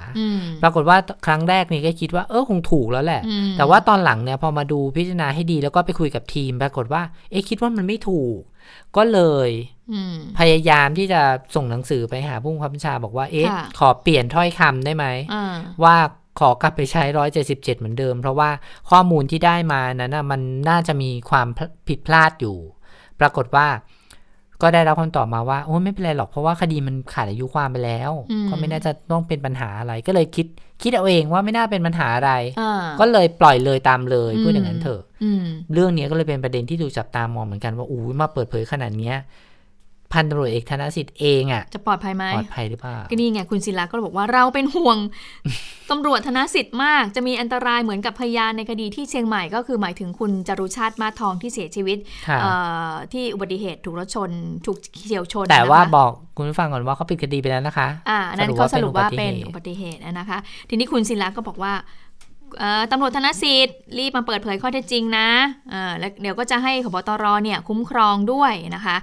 ปรากฏว่าครั้งแรกนี่ก็คิดว่าเออคงถูกแล้วแหละ แต่ว่าตอนหลังเนี่ยพอมาดูพิจารณาให้ดีแล้วก็ไปคุยกับทีม ปรากฏว่า เอ๊ะคิดว่ามันไม่ถูก ก็เลยพยายามที่จะส่งหนังสือไปหาผู้บังคับบัญชาบอกว่าเอ๊ะขอเปลี่ยนถ้อยคำได้ไหมว่าขอกลับไปใช้ร้อยเจ็ดสิบเจ็ดเหมือนเดิม เพราะว่าข้อมูลที่ได้มานั้นนะมันน่าจะมีความผิดพลาดอยู่ ปรากฏว่า ก็ได้รับคำตอบมาว่าโอ้ไม่เป็นไรหรอกเพราะว่าคดีมันขาดอายุความไปแล้ว ก็ไม่น่าจะต้องเป็นปัญหาอะไร ก็เลยคิดคิดเอาเองว่าไม่น่าเป็นปัญหาอะไร ก็เลยปล่อยเลยตามเลยพูดอย่างนั้นเถอะเรื่องนี้ก็เลยเป็นประเด็นที่ถูกจับตามองเหมือนกันว่าอู้มาเปิดเผยขนาดเนี้ย พันตำรวจเอกธนสิทธิ์เองอะ่ะจะปลอดภัยไหมปลอดภัยหรือเปล่าก็นี่ไงคุณศิลาก็บอกว่าเราเป็นห่วงตำรวจธนสิทธิ์มาก จะมีอันตรายเหมือนกับพยานในคดีที่เชียงใหม่ก็คือหมายถึงคุณจรุชาติมาทองที่เสียชีวิตที่อุบัติเหตุถูกรถชนถูกเฉียวชน แต่ว่าบอกคุณผู้ฟังก่อนว่าเขาปิดคดีไปแล้วนะคะอ่านั้นเขาสรุปว่าเป็นอุบัติเหตุนะคะ ทีนี้คุณศิลาก็บอกว่า ตำรวจธนสิทธิ์รีบมาเปิดเผยข้อเท็จจริงนะแล้วเดี๋ยวก็จะให้ขบตรเนี่ยคุ้มครองด้วยนะคะ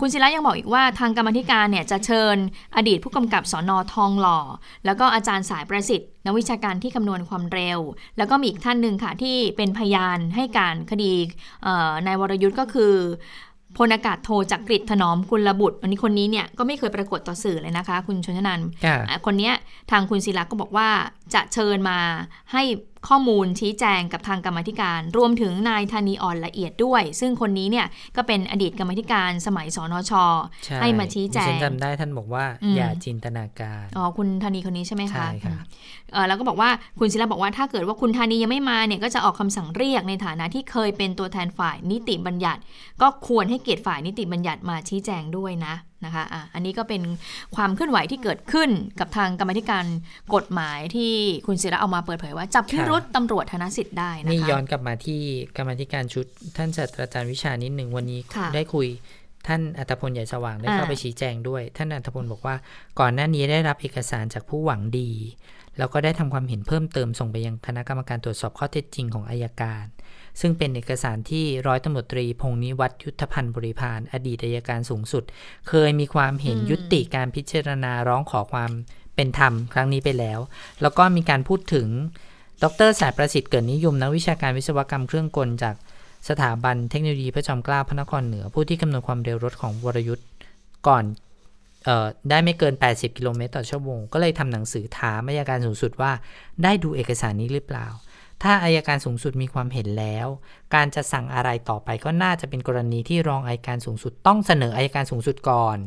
คุณศิระยังบอกอีกว่าทางกรรมธิการเนี่ยจะเชิญอดีตผู้กำกับสอนอทองหล่อ แล้วก็อาจารย์สายประสิทธิ์นักวิชาการที่คำนวณความเร็ว แล้วก็มีอีกท่านหนึ่งค่ะที่เป็นพยานให้การคดีนายวรยุทธ์ก็คือ พลอากาศโทจักริดถนอมกุลบุตรวันนี้คนนี้เนี่ยก็ไม่เคยปรากฏต่อสื่อเลยนะคะ คุณชนชนันคนนี้ทางคุณศิลาก็บอกว่าจะเชิญมาให้ ข้อมูลชี้แจงกับทางกรรมธิการ รวมถึงนายธานีอ่อนละเอียดด้วย ซึ่งคนนี้เนี่ยก็เป็นอดีตกรรมธิการสมัยสนชใให้มาชี้แจงจำได้ท่านบอกว่าอย่าจินตนาการอ๋อคุณธานีคนนี้ใช่ไหมคะใช่ค่ะแล้วก็บอกว่าคุณศิลาบอกว่าถ้าเกิดว่าคุณธานียังไม่มาเนี่ยก็จะออกคำสั่งเรียกในฐานะที่เคยเป็นตัวแทนฝ่ายนิติบัญญัติ ก็ควรให้เกียรติฝ่ายนิติบัญญัติมาชี้แจงด้วยนะ นะคะอะอันนี้ก็เป็นความเคลื่อนไหวที่เกิดขึ้นกับทางกรรมธิการกฎหมายที่คุณศิระเอามาเปิดเผยว่า จับพิรุษตำรวจธนสิทธิ์ได้นะคะนี่ย้อนกลับมาที่กรรมธิการชุด ท่านศาสตราจารย์วิชานิดหนึ่งวันนี้ได้คุยท่านอัตพลใหญ่สว่างได้เข้าไปชี้แจงด้วย ท่านอัตพลบอกว่า ก่อนหน้านี้ได้รับเอกสารจากผู้หวังดี แล้วก็ได้ทำความเห็นเพิ่มเติมส่งไปยังคณะกรรมการตรวจสอบข้อเท็จจริงของอายการ ซึ่งเป็นเอกสารที่ร้อยตำรวจตรีพงนิวัตยุทธพันธ์บริพานอดีตอายการสูงสุด เคยมีความเห็นยุติการพิจารณาร้องขอความเป็นธรรมครั้งนี้ไปแล้ว แล้วก็มีการพูดถึง ดรสายประสิทธิ์เกิดนิยมนักวิชาการวิศวกรรมเครื่องกลจากสถาบันเทคโนโลยีพระจอมเกล้าพระนครเหนือ ผู้ที่กำหนดความเร็วรถของวรยุทธ์ก่อนออได้ไม่เกิน 80 กิโลเมตรต่อชั่วโมง ก็เลยทำหนังสือถามอายการสูงสุดว่า ได้ดูเอกสารนี้หรือเปล่า ถ้าอายการสูงสุดมีความเห็นแล้ว การจะสั่งอะไรต่อไปก็น่าจะเป็นกรณีที่รองอายการสูงสุดต้องเสนออายการสูงสุดก่อน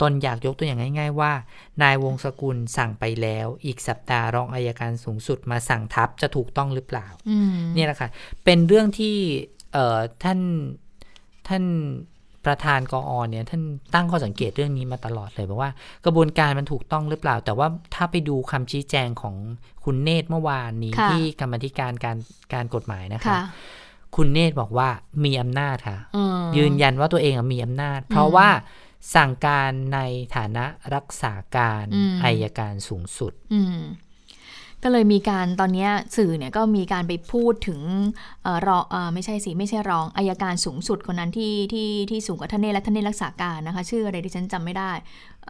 ตนอยากยกตัวอย่างง่าย ๆ ว่า นายวงศกุลสั่งไปแล้ว อีกสัปดาห์รองอายการสูงสุดมาสั่งทับจะถูกต้องหรือเปล่านี่แหละค่ะเป็นเรื่องที่เอ่อท่านท่าน ประธานกออเนี่ยท่านตั้งข้อสังเกตเรื่องนี้มาตลอดเลยบอกว่ากระบวนการมันถูกต้องหรือเปล่า แต่ว่าถ้าไปดูคำชี้แจงของคุณเนตรเมื่อวานนี้ที่กรรมธิการการการกฎหมายนะคะ คุณเนตรบอกว่ามีอำนาจค่ะ ยืนยันว่าตัวเองมีอำนาจ เพราะว่าสั่งการในฐานะรักษาการอายการสูงสุด ก็เลยมีการตอนนี้สื่อเนี่ยก็มีการไปพูดถึงรออไม่ใช่สิไม่ใช่รองอายการสูงสุดคนนั้นที่ที่ที่สูงกว่าท่านเนและท่านเนรักษาการนะคะ ชื่ออะไรที่ฉันจำไม่ได้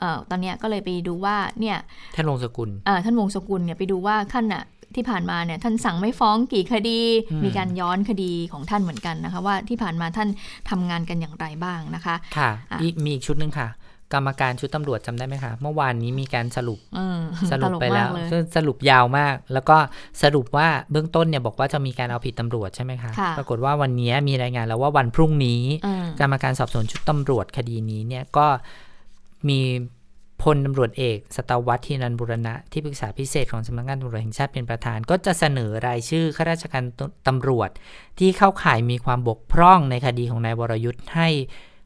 อตอนนี้ก็เลยไปดูว่าเนี่ยท่านวงศกุลท่านวงศกุลเนี่ยไปดูว่าท่านอะที่ผ่านมาเนี่ยท่านสั่งไม่ฟ้องกี่คดี มีการย้อนคดีของท่านเหมือนกันนะคะ ว่าที่ผ่านมาท่านทำงานกันอย่างไรบ้างนะคะ ค่ะมีอีกชุดหนึ่งค่ะ กรรมการชุดตำรวจจำได้ไหมคะ เมื่อวานนี้มีการสรุปสรุปไปแล้วสรุปยาวมาก แล้วก็สรุปว่าเบื้องต้นเนี่ยบอกว่าจะมีการเอาผิดตำรวจใช่ไหมคะ ปรากฏว่าวันนี้มีรายงานแล้วว่าวันพรุ่งนี้ กรรมการสอบสวนชุดตำรวจคดีนี้เนี่ยก็มีพลตำรวจเอกสตวัตทีนันบุรณะที่ปรึกษาพิเศษของสำนักงานตำรวจแห่งชาติเป็นประธาน ก็จะเสนอรายชื่อข้าราชการตำรวจที่เข้าข่ายมีความบกพร่องในคดีของนายวรยุทธ์ให้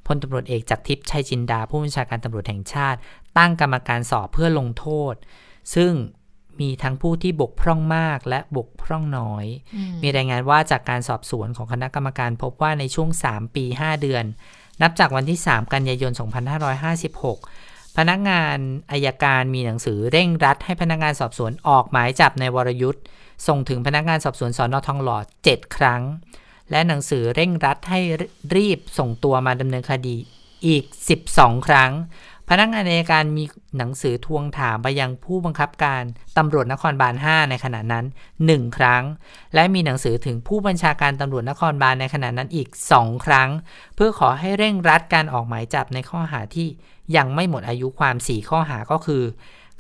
พลตำรวจเอกจากทิพย์ชัยจินดา ผู้บัญชาการตำรวจแห่งชาติ ตั้งกรรมการสอบเพื่อลงโทษ ซึ่งมีทั้งผู้ที่บกพร่องมากและบกพร่องน้อย มีรายงานว่าจากการสอบสวนของคณะกรรมการพบว่าในช่วง 3 ปี 5 เดือน นับจากวันที่ 3 กันยายน 2556 พนักงานอายการมีหนังสือเร่งรัดให้พนักงานสอบสวนออกหมายจับในวรยุทธ์ ส่งถึงพนักงานสอบสวนสอนอทองหล่อ7ครั้ง และหนังสือเร่งรัดให้รีบส่งตัวมาดำเนินคดีอีก 12 ครั้ง พนักงานในการมีหนังสือทวงถามไปยังผู้บังคับการตำรวจนครบาล 5 ในขณะนั้น 1 ครั้ง และมีหนังสือถึงผู้บัญชาการตำรวจนครบาลในขณะนั้นอีก 2 ครั้ง เพื่อขอให้เร่งรัดการออกหมายจับในข้อหาที่ยังไม่หมดอายุความ 4 ข้อหาก็คือ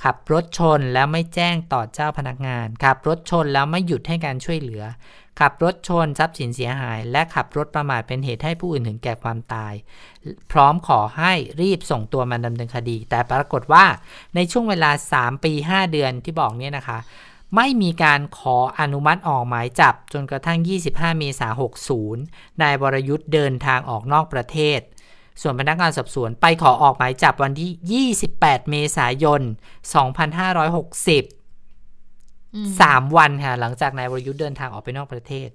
ขับรถชนแล้วไม่แจ้งต่อเจ้าพนักงาน ขับรถชนแล้วไม่หยุดให้การช่วยเหลือ ขับรถชนทรัพย์สินเสียหาย และขับรถประมาทเป็นเหตุให้ผู้อื่นถึงแก่ความตาย พร้อมขอให้รีบส่งตัวมาดำเนินคดี แต่ปรากฏว่าในช่วงเวลา 3 ปี 5 เดือนที่บอกเนี่ยนะคะ ไม่มีการขออนุมัติออกหมายจับจนกระทั่ง 25 เมษายน 60 นายวรยุทธ์เดินทางออกนอกประเทศส่วนพนักงานสอบสวนไปขอออกหมายจับวันที่ 28 เมษายน 2560 สามวันค่ะหลังจากนายวรยุทธ์เดินทางออกไปนอกประเทศ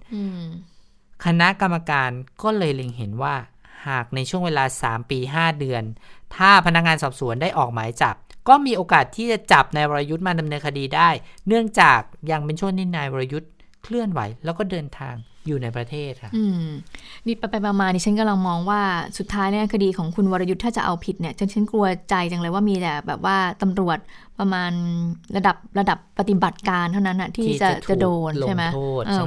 คณะกรรมการก็เลยเล็งเห็นว่า หากในช่วงเวลา 3 ปี 5 เดือน ถ้าพนักงานสอบสวนได้ออกหมายจับ ก็มีโอกาสที่จะจับนายวรยุทธ์มาดำเนินคดีได้ เนื่องจากยังเป็นช่วงที่นายวรยุทธ์เคลื่อนไหว แล้วก็เดินทางอยู่ในประเทศค่ะ อืม นี่ไปไปมาดิฉันกำลังมองว่าสุดท้ายเนี่ยคดีของคุณวรยุทธ์ถ้าจะเอาผิดเนี่ยฉันกลัวใจจังเลยว่ามีแต่แบบว่าตำรวจ ประมาณระดับระดับปฏิบัติการเท่านั้นอะที่จะจะโดนใช่ไหม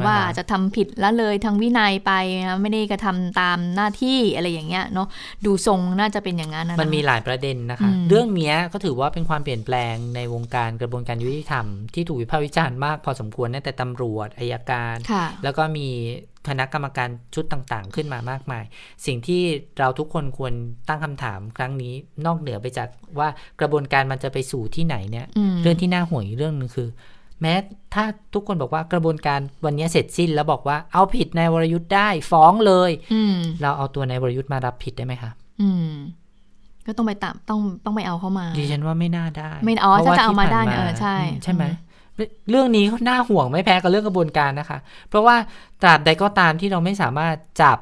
ว่าจะทำผิดแล้วเลยทางวินัยไปนะไม่ได้กระทำตามหน้าที่อะไรอย่างเงี้ยเนาะดูทรงน่าจะเป็นอย่างนั้นนะมันมีหลายประเด็นนะคะ เรื่องนี้ก็ถือว่าเป็นความเปลี่ยนแปลงในวงการกระบวนการยุติธรรมที่ถูกวิพากษ์วิจารณ์มากพอสมควรตั้งแต่ตำรวจอายการ แล้วก็มี คณะกรรมการชุดต่างๆ ขึ้นมามากมาย สิ่งที่เราทุกคนควรตั้งคำถามครั้งนี้นอกเหนือไปจากว่ากระบวนการมันจะไปสู่ที่ไหนเนี่ย เรื่องที่น่าห่วงอีกเรื่องนึงคือ แม้ถ้าทุกคนบอกว่ากระบวนการวันนี้เสร็จสิ้นแล้วบอกว่าเอาผิดนายวรยุทธ์ได้ฟ้องเลยเราเอาตัวนายวรยุทธ์มารับผิดได้ไหมคะก็ต้องไปตามต้องต้องไปเอาเข้ามาดิฉันว่าไม่น่าได้ ไม่อ๋อถ้าจะเอามาได้เออใช่ ใช่ไหม เรื่องนี้น่าห่วงไม่แพ้กับเรื่องกระบวนการนะคะ เพราะว่าตราบใดก็ตามที่เราไม่สามารถจับ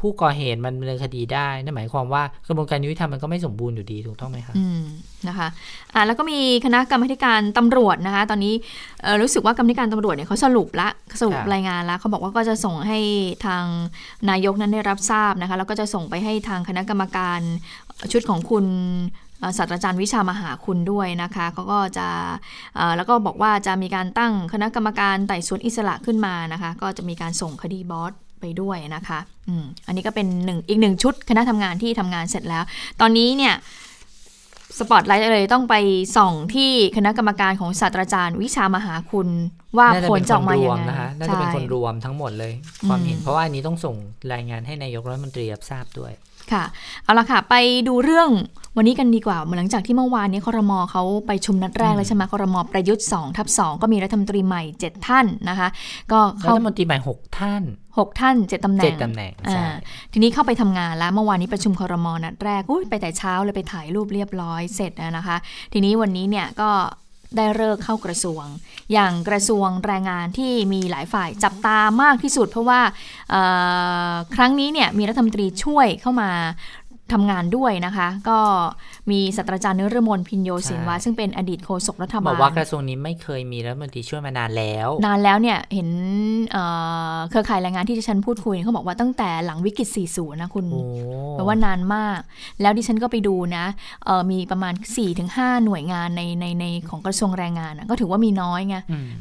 ผู้ก่อเหตุมันดำเนินคดีได้นั่นหมายความว่ากระบวนการยุติธรรมมันก็ไม่สมบูรณ์อยู่ดีถูกต้องไหมคะอืมนะคะอ่าแล้วก็มีคณะกรรมการตำรวจนะคะ ตอนนี้รู้สึกว่ากรรมการตำรวจเนี่ยเขาสรุปละสรุปรายงานแล้วเขาบอกว่าก็จะส่งให้ทางนายกนั้นได้รับทราบนะคะ แล้วก็จะส่งไปให้ทางคณะกรรมการชุดของคุณ ศาสตราจารย์วิชามหาคุณด้วยนะคะเขาก็จะแล้วก็บอกว่าจะมีการตั้งคณะกรรมการไต่สวนอิสระขึ้นมานะคะ ก็จะมีการส่งคดีบอสไปด้วยนะคะอืมอันนี้ก็เป็นหนึ่งอีกหนึ่งชุดคณะทำงานที่ทำงานเสร็จแล้ว ตอนนี้เนี่ยสปอตไลท์เลยต้องไปส่องที่คณะกรรมการของศาสตราจารย์วิชามหาคุณว่าผลจะออกมาอย่างไรน่าจะเป็นคนรวมทั้งหมดเลยความเห็น เพราะว่าอันนี้ต้องส่งรายงานให้นายกรัฐมนตรีรับทราบด้วยค่ะ เอาละค่ะ ไปดูเรื่อง วันนี้กันดีกว่าหลังจากที่เมื่อวานนี้คอรมอเขาไปชุมนัดแรกเลยใช่ไหมคอรมอประยุทธ์2ทับ2ก็มีรัฐมนตรีใหม่ 7 ท่านนะคะ ก็รัฐมนตรีใหม่ 6 ท่าน 6 ท่าน 7ตำแหน่ง7ตำแหน่งทีนี้เข้าไปทำงานแล้วเมื่อวานนี้ประชุมคอรมอนัดแรกไปแต่เช้าเลยไปถ่ายรูปเรียบร้อยเสร็จนะคะ ทีนี้วันนี้เนี่ยก็ได้เลิกเข้ากระทรวง อย่างกระทรวงแรงงานที่มีหลายฝ่ายจับตามากที่สุด เพราะว่าครั้งนี้เนี่ยมีรัฐมนตรีช่วยเข้ามา ทำงานด้วยนะคะ ก็มีศาสตราจารย์นรมนพินโยสินวาซึ่งเป็นอดีตโฆษกรัฐบาลบอกว่ากระทรวงนี้ไม่เคยมีรัฐมนตรีช่วยมานานแล้ว นานแล้วเนี่ยเห็นเครือข่ายแรงงานที่ดิฉันพูดคุยเขาบอกว่าตั้งแต่หลังวิกฤต 40 นะคุณแปลว่านานมาก แล้วดิฉันก็ไปดูนะมีประมาณ 4-5 หน่วยงานในในในของกระทรวงแรงงานก็ถือว่ามีน้อยไง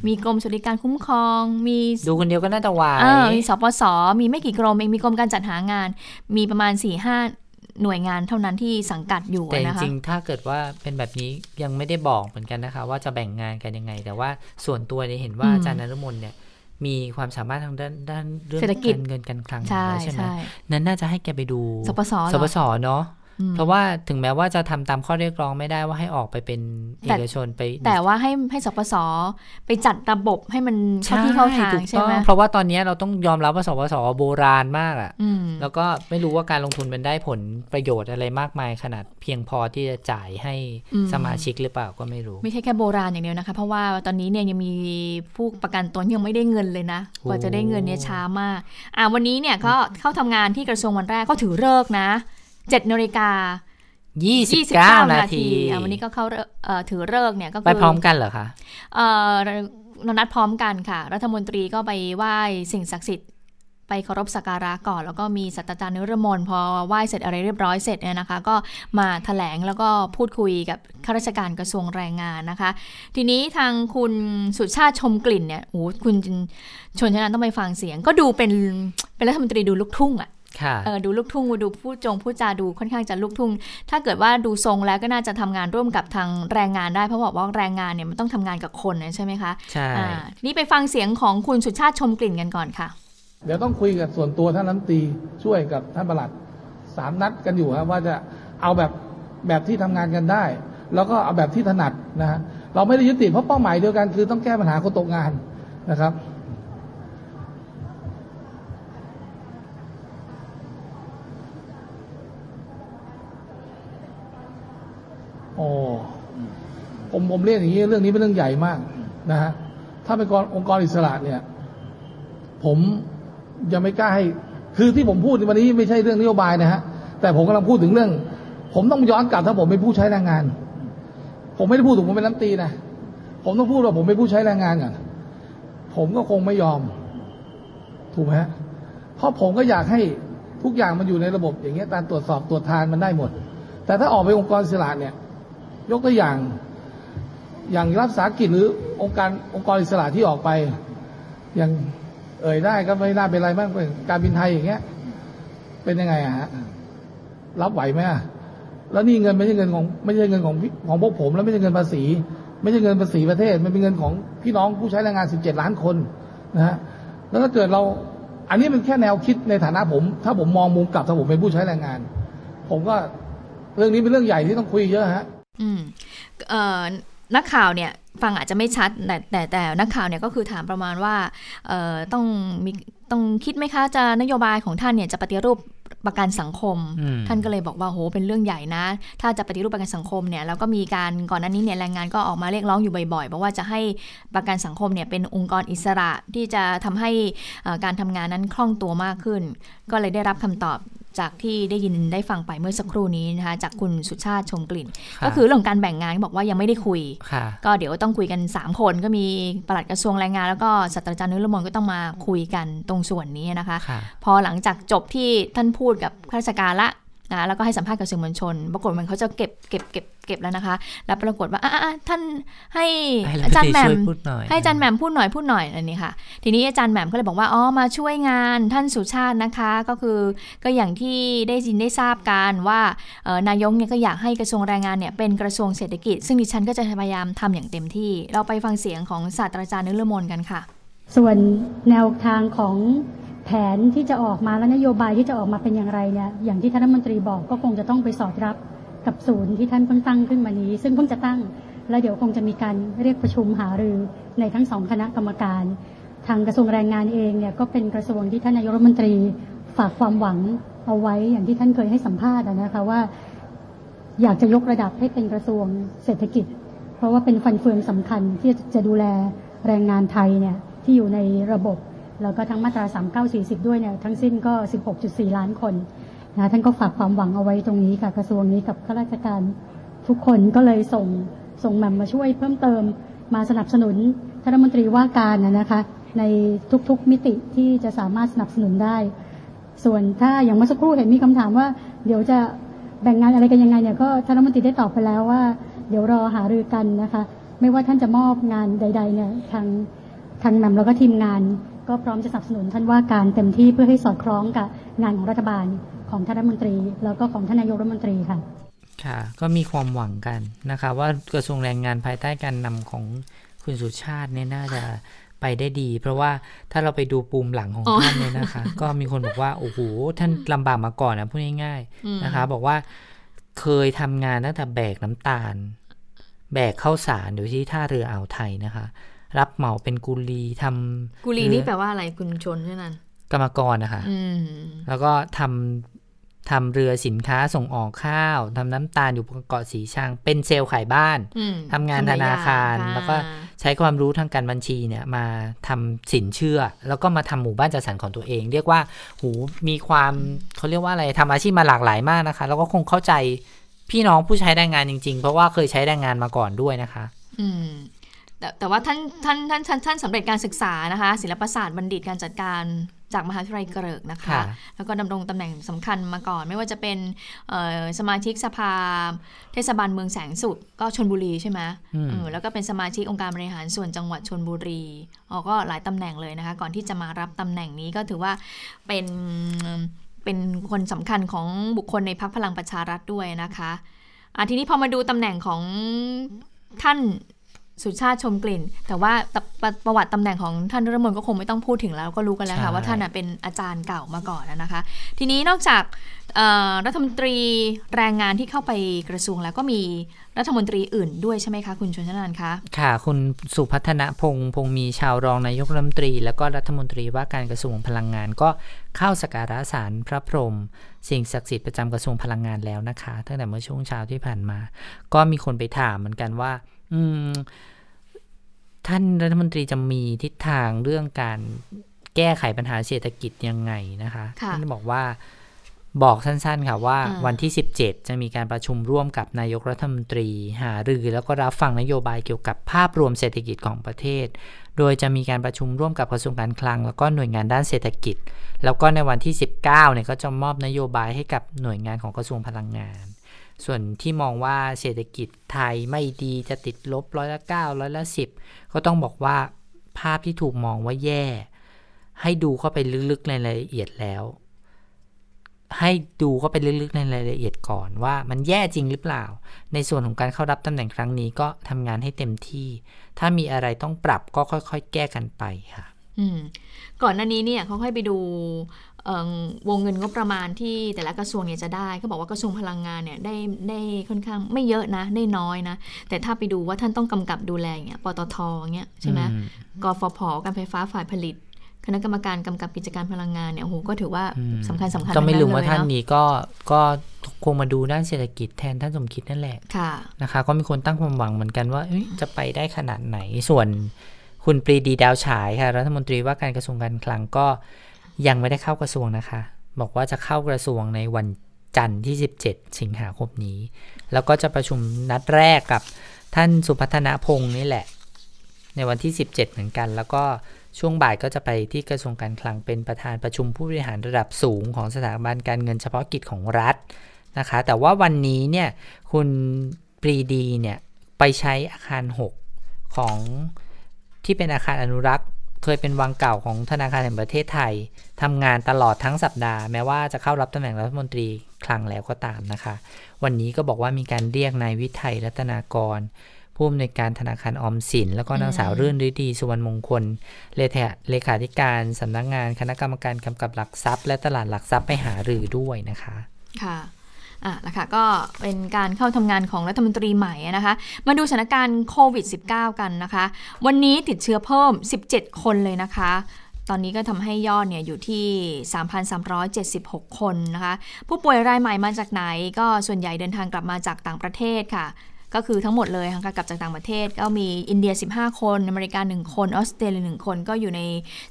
มีกรมสวัสดิการคุ้มครอง มีดูคนเดียวก็น่าจะไหวมีสปสมีไม่กี่กรมเองมีกรมการจัดหางาน มีประมาณ4-5 หน่วยงานเท่านั้นที่สังกัดอยู่แต่จริงๆถ้าเกิดว่าเป็นแบบนี้ยังไม่ได้บอกเหมือนกันนะคะ ว่าจะแบ่งงานกันยังไง แต่ว่าส่วนตัวเนี่ยเห็นว่าอาจารย์นรมนเนี่ยมีความสามารถทางด้านด้านเรื่องการเงินการคลังใช่ไหมนั้นน่าจะให้แกไปดูสปสสปสเนาะ เพราะว่าถึงแม้ว่าจะทำตามข้อเรียกร้องไม่ได้ว่าให้ออกไปเป็นเอกชนไป แต่ว่าให้ให้สปสไปจัดระบบให้มันเข้าที่เข้าทางใช่ไหมเพราะว่าตอนนี้เราต้องยอมรับว่าสปสโบราณมากอะแล้วก็ไม่รู้ว่าการลงทุนเป็นได้ผลประโยชน์อะไรมากมายขนาดเพียงพอที่จะจ่ายให้สมาชิกหรือเปล่าก็ไม่รู้ ไม่ใช่แค่โบราณอย่างเดียวนะคะ เพราะว่าตอนนี้เนี่ยยังมีผู้ประกันตนยังไม่ได้เงินเลยนะกว่าจะได้เงินเนี่ยช้ามากอ่าวันนี้เนี่ยก็เข้าทำงานที่กระทรวงวันแรกก็ถือเลิกนะ เจ็ดนาฬิกายี่สิบเก้านาที วันนี้ก็เขาถือเลิกเนี่ยก็ไปพร้อมกันเหรอคะเรานัดพร้อมกันค่ะ รัฐมนตรีก็ไปไหว้สิ่งศักดิ์สิทธิ์ไปเคารพสักการะก่อน แล้วก็มีสัตจารย์นิรมนพอไหว้เสร็จอะไรเรียบร้อยเสร็จเนี่ยนะคะ ก็มาถแถลงแล้วก็พูดคุยกับข้าราชการกระทรวงแรงงานนะคะ ทีนี้ทางคุณสุชาติชมกลิ่นเนี่ยโอ้คุณชนชนะต้องไปฟังเสียง ก็ดูเป็นเป็นรัฐมนตรีดูลูกทุ่งอะ เออดูลูกทุ่งดูพูดจงพูดจาดูค่อนข้างจะลูกทุ่ง ถ้าเกิดว่าดูทรงแล้วก็น่าจะทำงานร่วมกับทางแรงงานได้เพราะบอกว่าแรงงานเนี่ยมันต้องทำงานกับคนใช่ไหมคะใช่นี่ไปฟังเสียงของคุณสุชาติชมกลิ่นกันก่อนค่ะเดี๋ยวต้องคุยกับส่วนตัวท่านรัฐมนตรีช่วยกับท่านประหลัดสามนัดกันอยู่ครับว่าจะเอาแบบแบบที่ทำงานกันได้ แล้วก็เอาแบบที่ถนัดนะฮะเราไม่ได้ยึดติดเพราะเป้าหมายเดียวกันคือต้องแก้ปัญหาคนตกงานนะครับ โอ้ผมผมเรียนอย่างนี้เรื่องนี้เป็นเรื่องใหญ่มากนะฮะถ้าเป็นองค์กรอิสระเนี่ย ผมยังไม่กล้าให้ คือที่ผมพูดวันนี้ไม่ใช่เรื่องนโยบายนะฮะแต่ผมกำลังพูดถึงเรื่อง ผมต้องย้อนกลับถ้าผมเป็นผู้ใช้แรงงาน ผมไม่ได้พูดถึงผมเป็นน้ำตีนะผมต้องพูดว่าผมเป็นผู้ใช้แรงงานก่อนผมก็คงไม่ยอม ถูกไหมฮะเพราะผมก็อยากให้ทุกอย่างมันอยู่ในระบบอย่างเงี้ยการตรวจสอบตรวจทานมันได้หมด แต่ถ้าออกไปองค์กรอิสระเนี่ย ยกตัวอย่าง อย่างรัฐสาหกิจหรือองค์การองค์กรอิสระที่ออกไป อย่างเอ่ยได้ก็ไม่น่าเป็นไรมากการบินไทยอย่างเงี้ย เป็นยังไงอะฮะรับไหวไหมอะแล้วนี่เงินไม่ใช่เงินของไม่ใช่เงินของของพวกผม แล้วไม่ใช่เงินภาษี ไม่ใช่เงินภาษีประเทศ มันเป็นเงินของพี่น้องผู้ใช้แรงงานสิบเจ็ดล้านคนนะฮะแล้วถ้าเกิดเราอันนี้เป็นแค่แนวคิดในฐานะผม ถ้าผมมองมุมกลับถ้าผมเป็นผู้ใช้แรงงาน ผมก็เรื่องนี้เป็นเรื่องใหญ่ที่ต้องคุยเยอะฮะ อืมเอ่อนักข่าวเนี่ยฟังอาจจะไม่ชัดแต่แต่แต่นักข่าวเนี่ยก็คือถามประมาณว่าเอ่อต้องมีต้องคิดไหมคะจะนโยบายของท่านเนี่ยจะปฏิรูปประกันสังคม ท่านก็เลยบอกว่าโหเป็นเรื่องใหญ่นะ ถ้าจะปฏิรูปประกันสังคมเนี่ยแล้วก็มีการก่อนหน้านี้เนี่ยแรงงานก็ออกมาเรียกร้องอยู่บ่อยๆบอกว่าจะให้ประกันสังคมเนี่ยเป็นองค์กรอิสระที่จะทำให้การทำงานนั้นคล่องตัวมากขึ้น ก็เลยได้รับคำตอบ จากที่ได้ยินได้ฟังไปเมื่อสักครู่นี้นะคะจากคุณสุชาติชมกลิ่น ก็คือเรื่องการแบ่งงานบอกว่ายังไม่ได้คุย ก็เดี๋ยวต้องคุยกัน 3 คนก็มีปลัดกระทรวงแรงงาน แล้วก็ศาสตราจารย์นุรมนก็ต้องมาคุยกันตรงส่วนนี้นะคะ พอหลังจากจบที่ท่านพูดกับข้าราชการละ นะแล้วก็ให้สัมภาษณ์กับสื่อมวลชน ปรากฏมันเขาจะเก็บเก็บเก็บเก็บแล้วนะคะ แล้วปรากฏว่าอะท่านให้อาจารย์แหม่มให้อาจารย์แหม่มพูดหน่อยพูดหน่อยอันนี้ค่ะ ทีนี้อาจารย์แหม่มก็เลยบอกว่าอ๋อมาช่วยงานท่านสุชาตินะคะ ก็คือก็อย่างที่ได้ยินได้ทราบกันว่านายกเนี่ยก็อยากให้กระทรวงแรงงานเนี่ยเป็นกระทรวงเศรษฐกิจ ซึ่งดิฉันก็จะพยายามทำอย่างเต็มที่ เราไปฟังเสียงของศาสตราจารย์นึรมนกันค่ะ ส่วนแนวทางของ แผนที่จะออกมาและนโยบายที่จะออกมาเป็นอย่างไรเนี่ยอย่างที่ท่านรัฐมนตรีบอกก็คงจะต้องไปสอดรับกับศูนย์ที่ท่านเพิ่งตั้งขึ้นมานี้ ซึ่งเพิ่งจะตั้ง แล้วเดี๋ยวคงจะมีการเรียกประชุมหารือในทั้งสองคณะกรรมการ ทางกระทรวงแรงงานเองเนี่ยก็เป็นกระทรวงที่ท่านนายกรัฐมนตรีฝากความหวังเอาไว้อย่างที่ท่านเคยให้สัมภาษณ์นะคะว่า อยากจะยกระดับให้เป็นกระทรวงเศรษฐกิจ เพราะว่าเป็นฟันเฟืองสำคัญที่จะดูแลแรงงานไทยเนี่ยที่อยู่ในระบบ แล้วก็ทั้งมาตรา 3940 ด้วยเนี่ยทั้งสิ้นก็ 16.4 ล้านคนนะท่านก็ฝากความหวังเอาไว้ตรงนี้ค่ะกระทรวงนี้กับข้าราชการทุกคนก็เลยส่งส่งแหม่มมาช่วยเพิ่มเติมมาสนับสนุนท่านรัฐมนตรีว่าการนะคะในทุกๆมิติที่จะสามารถสนับสนุนได้ ส่วนถ้าอย่างเมื่อสักครู่เห็นมีคำถามว่า เดี๋ยวจะแบ่งงานอะไรกันยังไงเนี่ยก็ท่านรัฐมนตรีได้ตอบไปแล้วว่า เดี๋ยวรอหารือกันนะคะ ไม่ว่าท่านจะมอบงานใด ๆเนี่ยทางทางนำแล้วก็ทีมงาน ก็พร้อมจะสนับสนุนท่านว่าการเต็มที่เพื่อให้สอดคล้องกับงานของรัฐบาลของท่านรัฐมนตรี แล้วก็ของท่านนายกรัฐมนตรีค่ะค่ะก็มีความหวังกันนะคะ ว่ากระทรวงแรงงานภายใต้การนำของคุณสุชาติเนี่ยน่าจะไปได้ดี เพราะว่าถ้าเราไปดูปูมหลังของท่านเนี่ยนะคะ ก็มีคนบอกว่าโอ้โหท่านลำบากมาก่อนนะพูดง่ายๆนะคะ บอกว่าเคยทำงานตั้งแต่แบกน้ำตาล แบกข้าวสารอยู่ที่ท่าเรืออ่าวไทยนะคะ รับเหมาเป็นกุลีทำกุลีนี่แปลว่าอะไรคุณชนใช่ไหมกรรมกรนะคะแล้วก็ทำทำเรือสินค้าส่งออกข้าวทำน้ำตาลอยู่บนเกาะสีชัง เป็นเซลล์ขายบ้านทำงานธนาคาร แล้วก็ใช้ความรู้ทางการบัญชีเนี่ย มาทำสินเชื่อ แล้วก็มาทำหมู่บ้านจัดสรรของตัวเอง เรียกว่าหูมีความเขาเรียกว่าอะไรทำอาชีพมาหลากหลายมากนะคะ แล้วก็คงเข้าใจพี่น้องผู้ใช้แรงงานจริง ๆ เพราะว่าเคยใช้แรงงานมาก่อนด้วยนะคะ อืม แต่แต่ว่าท่านท่านท่านท่านท่านสำเร็จการศึกษานะคะ ศิลปศาสตร์บัณฑิตการจัดการจากมหาวิทยาลัยเกริกนะคะ แล้วก็ดำรงตำแหน่งสำคัญมาก่อน ไม่ว่าจะเป็นสมาชิกสภาเทศบาลเมืองแสงสุดก็ชนบุรีใช่ไหมแล้วก็เป็นสมาชิกองค์การบริหารส่วนจังหวัดชนบุรีอ๋อก็หลายตำแหน่งเลยนะคะ ก่อนที่จะมารับตำแหน่งนี้ก็ถือว่าเป็นเป็นคนสำคัญของบุคคลในพักพลังประชารัฐด้วยนะคะอะทีนี้พอมาดูตำแหน่งของท่าน สุชาติชมกลิ่น แต่ว่าประประวัติตำแหน่งของท่านรัฐมนตรีก็คงไม่ต้องพูดถึงแล้วก็รู้กันแล้วค่ะว่าท่านเป็นอาจารย์เก่ามาก่อนนะคะ ทีนี้นอกจากรัฐมนตรีแรงงานที่เข้าไปกระทรวงแล้วก็มีรัฐมนตรีอื่นด้วยใช่ไหมคะ คุณชนชนานคะค่ะ คุณสุพัฒนพงษ์พงมีชาวรองนายกรัฐมนตรี แล้วก็รัฐมนตรีว่าการกระทรวงพลังงาน ก็เข้าสการะสารพระพรหมสิ่งศักดิ์สิทธิ์ประจำกระทรวงพลังงานแล้วนะคะตั้งแต่เมื่อช่วงเช้าที่ผ่านมา ก็มีคนไปถามเหมือนกันว่าอืม ท่านรัฐมนตรีจะมีทิศทางเรื่องการแก้ไขปัญหาเศรษฐกิจยังไงนะคะท่านบอกว่าบอกสั้นๆ ค่ะว่าวันที่ 17 จะมีการประชุมร่วมกับนายกรัฐมนตรี หารือแล้วก็รับฟังนโยบายเกี่ยวกับภาพรวมเศรษฐกิจของประเทศ โดยจะมีการประชุมร่วมกับกระทรวงการคลัง แล้วก็หน่วยงานด้านเศรษฐกิจ แล้วก็ในวันที่ 19เนี่ยก็จะมอบนโยบายให้กับหน่วยงานของกระทรวงพลังงาน ส่วนที่มองว่าเศรษฐกิจไทยไม่ดีจะติดลบร้อยละ9ร้อยละ10ก็ต้องบอกว่าภาพที่ถูกมองว่าแย่ ให้ดูเข้าไปลึกๆในรายละเอียดแล้ว ให้ดูก็ไปลึกๆในรายละเอียดก่อนว่ามันแย่จริงหรือเปล่า ในส่วนของการเข้ารับตำแหน่งครั้งนี้ก็ทำงานให้เต็มที่ ถ้ามีอะไรต้องปรับก็ค่อยๆ แก้กันไปค่ะ อืมก่อนหน้านี้เนี่ยเขาค่อยไปดู วงเงินงบประมาณที่แต่ละกระทรวงเนี่ยจะได้เขาบอกว่ากระทรวงพลังงานเนี่ยได้ได้ค่อนข้างไม่เยอะนะได้น้อยนะ แต่ถ้าไปดูว่าท่านต้องกำกับดูแลอย่างเงี้ยปตทเงี้ยใช่ไหมกฟผการไฟฟ้าฝ่ายผลิต คณะกรรมการกำกับกิจการพลังงานเนี่ยโอ้โหก็ถือว่าสำคัญสำคัญก็ไม่ลืมว่าท่านนี้ก็ก็คงมาดูด้านเศรษฐกิจแทนท่านสมคิดนั่นแหละค่ะนะคะก็มีคนตั้งความหวังเหมือนกันว่าจะไปได้ขนาดไหนส่วนคุณปรีดีดาวฉายค่ะรัฐมนตรีว่าการกระทรวงการคลังก็ ยังไม่ได้เข้ากระทรวงนะคะ บอกว่าจะเข้ากระทรวงในวันจันทร์ที่ 17 สิงหาคมนี้ แล้วก็จะประชุมนัดแรกกับท่านสุพัฒนพงศ์นี่แหละ ในวันที่ 17 เหมือนกัน แล้วก็ช่วงบ่ายก็จะไปที่กระทรวงการคลังเป็นประธานประชุมผู้บริหารระดับสูงของสถาบันการเงินเฉพาะกิจของรัฐนะคะ แต่ว่าวันนี้เนี่ยคุณปรีดีเนี่ยไปใช้อาคาร 6 ของที่เป็นอาคารอนุรักษ์ เคยเป็นวังเก่าของธนาคารแห่งประเทศไทยทำงานตลอดทั้งสัปดาห์แม้ว่าจะเข้ารับตำแหน่งรัฐมนตรีคลังแล้วก็ตามนะคะ วันนี้ก็บอกว่ามีการเรียกนายวิทัยรัตนากรผู้อำนวยการธนาคารออมสิน แล้วก็นางสาวรื่นฤดีสุวรรณมงคล เลขาธิการสำนักงงานคณะกรรมการกำกับหลักทรัพย์ และตลาดหลักทรัพย์ไปหารือด้วยนะคะ ค่ะ อะนะคะก็เป็นการเข้าทำงานของรัฐมนตรีใหม่นะคะ มาดูสถานการณ์โควิด -19 กันนะคะ วันนี้ติดเชื้อเพิ่ม 17 คนเลยนะคะตอนนี้ก็ทำให้ยอดเนี่ยอยู่ที่ 3,376 คนนะคะ ผู้ป่วยรายใหม่มาจากไหน ก็ส่วนใหญ่เดินทางกลับมาจากต่างประเทศค่ะ ก็คือทั้งหมดเลยค่ะกลับจากต่างประเทศก็มีอินเดีย 15 คน อเมริกา 1 คน ออสเตรเลีย 1 คนก็อยู่ใน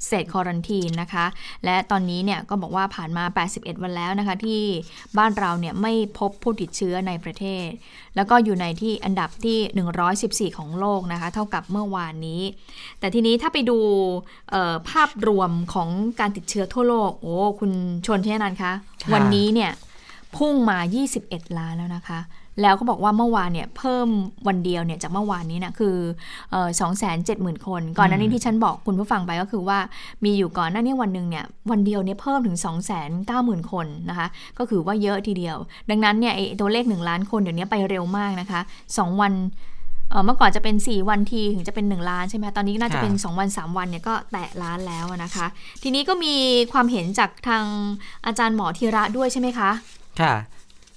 เซตคอรันทีนนะคะ และตอนนี้เนี่ยก็บอกว่าผ่านมา 81 วันแล้วนะคะ ที่บ้านเราเนี่ยไม่พบผู้ติดเชื้อในประเทศ แล้วก็อยู่ในที่อันดับที่ 114 ของโลกนะคะ เท่ากับเมื่อวานนี้ แต่ทีนี้ถ้าไปดูภาพรวมของการติดเชื้อทั่วโลก โอ้ คุณชนเช่นันคะ วันนี้เนี่ยพุ่งมา 21 ล้านแล้วนะคะ แล้วก็บอกว่าเมื่อวานเนี่ยเพิ่มวันเดียวเนี่ยจากเมื่อวานนี้นะคือสองแสนเจ็ดหมื่นคน ก่อนหน้านี้ที่ฉันบอกคุณผู้ฟังไปก็คือว่ามีอยู่ก่อนหน้านี้วันหนึ่งเนี่ยวันเดียวเนี่ยเพิ่มถึง2องแสนเก้าหมื่นคนนะคะก็คือว่าเยอะทีเดียว ดังนั้นเนี่ยตัวเลข 1 ล้านคนเดี๋ยวนี้ไปเร็วมากนะคะ 2 วันเมื่อก่อนจะเป็น 4 วันทีถึงจะเป็น 1 ล้านใช่ไหมตอนนี้น่าจะเป็น 2 วัน 3 วันเนี่ยก็แตะล้านแล้วนะคะ ทีนี้ก็มีความเห็นจากทางอาจารย์หมอธีระด้วยใช่ไหมคะ ค่ะ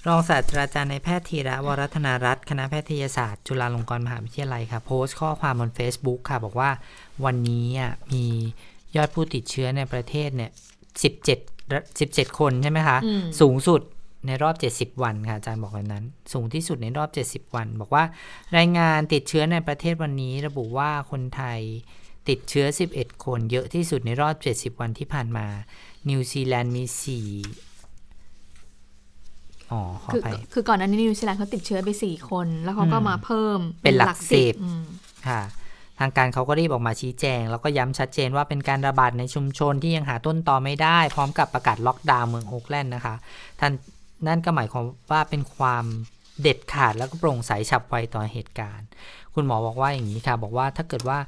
รองศาสตราจารย์ในแพทย์ธีระวรัฒนารัตน์คณะแพทยศาสตร์ จุฬาลงกรณ์มหาวิทยาลัยค่ะโพสต์ข้อความบน Facebook ค่ะ บอกว่าวันนี้มียอดผู้ติดเชื้อในประเทศเนี่ย17 17 คนใช่ไหมคะ สูงสุดในรอบ 70 วันค่ะอาจารย์บอกแบบนั้น สูงที่สุดในรอบ 70 วัน บอกว่ารายงานติดเชื้อในประเทศวันนี้ ระบุว่าคนไทยติดเชื้อ 11 คน เยอะที่สุดในรอบ 70 วันที่ผ่านมา นิวซีแลนด์มี 4 อ๋อคือคือก่อนหน้านี้นิวซีแลนด์เขาติดเชื้อไปสี่คน แล้วเขาก็มาเพิ่มเป็นหลักสิบค่ะ ทางการเขาก็รีบออกมาชี้แจง แล้วก็ย้ำชัดเจนว่าเป็นการระบาดในชุมชนที่ยังหาต้นตอไม่ได้ พร้อมกับประกาศล็อกดาวน์เมืองโอ๊กแลนด์นะคะท่านนั่นก็หมายความว่าเป็นความเด็ดขาดแล้วก็โปร่งใสฉับไวต่อเหตุการณ์ คุณหมอบอกว่าอย่างนี้ค่ะ บอกว่าถ้าเกิดว่า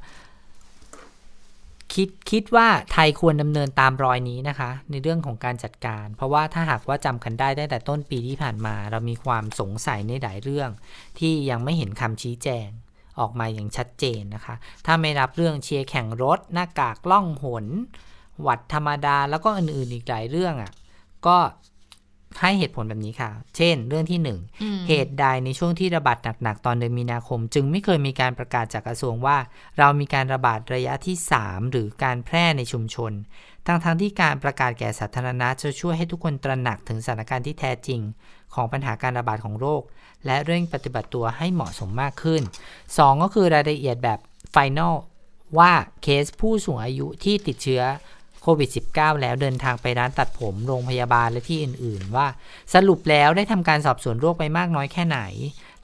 คิดคิดว่าไทยควรดำเนินตามรอยนี้นะคะ ในเรื่องของการจัดการ เพราะว่าถ้าหากว่าจำกันได้ได้แต่ต้นปีที่ผ่านมา เรามีความสงสัยในหลายเรื่อง ที่ยังไม่เห็นคำชี้แจงออกมาอย่างชัดเจนนะคะ ถ้าไม่รับเรื่องเชียร์แข่งรถ หน้ากากล่องหน หวัดธรรมดาแล้วก็อื่นๆอีกหลายเรื่องอะ่ะก็ ให้เหตุผลแบบนี้ค่ะ เช่น เรื่องที่ 1 เหตุใดในช่วงที่ระบาดหนัก ๆ ตอนเดือนมีนาคม จึงไม่เคยมีการประกาศจากกระทรวงว่า เรามีการระบาดระยะที่ 3 หรือการแพร่ในชุมชน ทั้งๆทที่การประกาศแก่สาธารณะจะช่วยให้ทุกคนตระหนักถึงสถานการณ์ที่แท้จริง ของปัญหาการระบาดของโรค และเร่งปฏิบัติตัวให้เหมาะสมมากขึ้น 2 ก็คือรายละเอียดแบบไฟแนลว่าเคสผู้สูงอายุที่ติดเชื้อ โควิด -19 แล้วเดินทางไปร้านตัดผมโรงพยาบาลและที่อื่น ๆ ว่าสรุปแล้วได้ทำการสอบสวนโรคไปมากน้อยแค่ไหน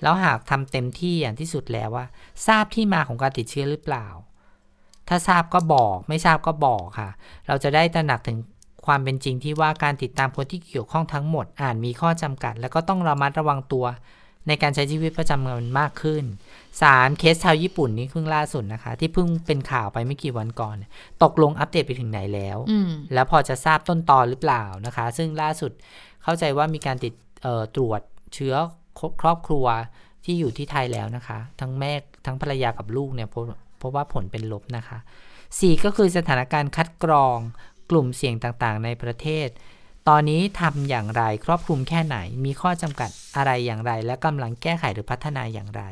แล้วหากทำเต็มที่อย่างที่สุดแล้วว่า ทราบที่มาของการติดเชื้อหรือเปล่า ถ้าทราบก็บอกไม่ทราบก็บอกค่ะ เราจะได้ตระหนักถึงความเป็นจริงที่ว่าการติดตามคนที่เกี่ยวข้องทั้งหมดอ่านมีข้อจำกัด และก็ต้องระมัดระวังตัว ในการใช้ชีวิตประจำวันมากขึ้น 3. เคสชาวญี่ปุ่นนี่เพิ่งล่าสุดนะคะ ที่เพิ่งเป็นข่าวไปไม่กี่วันก่อน ตกลงอัปเดตไปถึงไหนแล้ว แล้วพอจะทราบต้นตอหรือเปล่านะคะ ซึ่งล่าสุดเข้าใจว่ามีการติดตรวจเชื้อครอบครัวที่อยู่ที่ไทยแล้วนะคะ ทั้งแม่ทั้งภรรยากับลูกเนี่ยพบว่าผลเป็นลบนะคะ 4. ก็คือสถานการณ์คัดกรองกลุ่มเสี่ยงต่างๆ ในประเทศ ตอนนี้ทำอย่างไรครอบคลุมแค่ไหน มีข้อจำกัดอะไรอย่างไร และกำลังแก้ไขหรือพัฒนาอย่างไร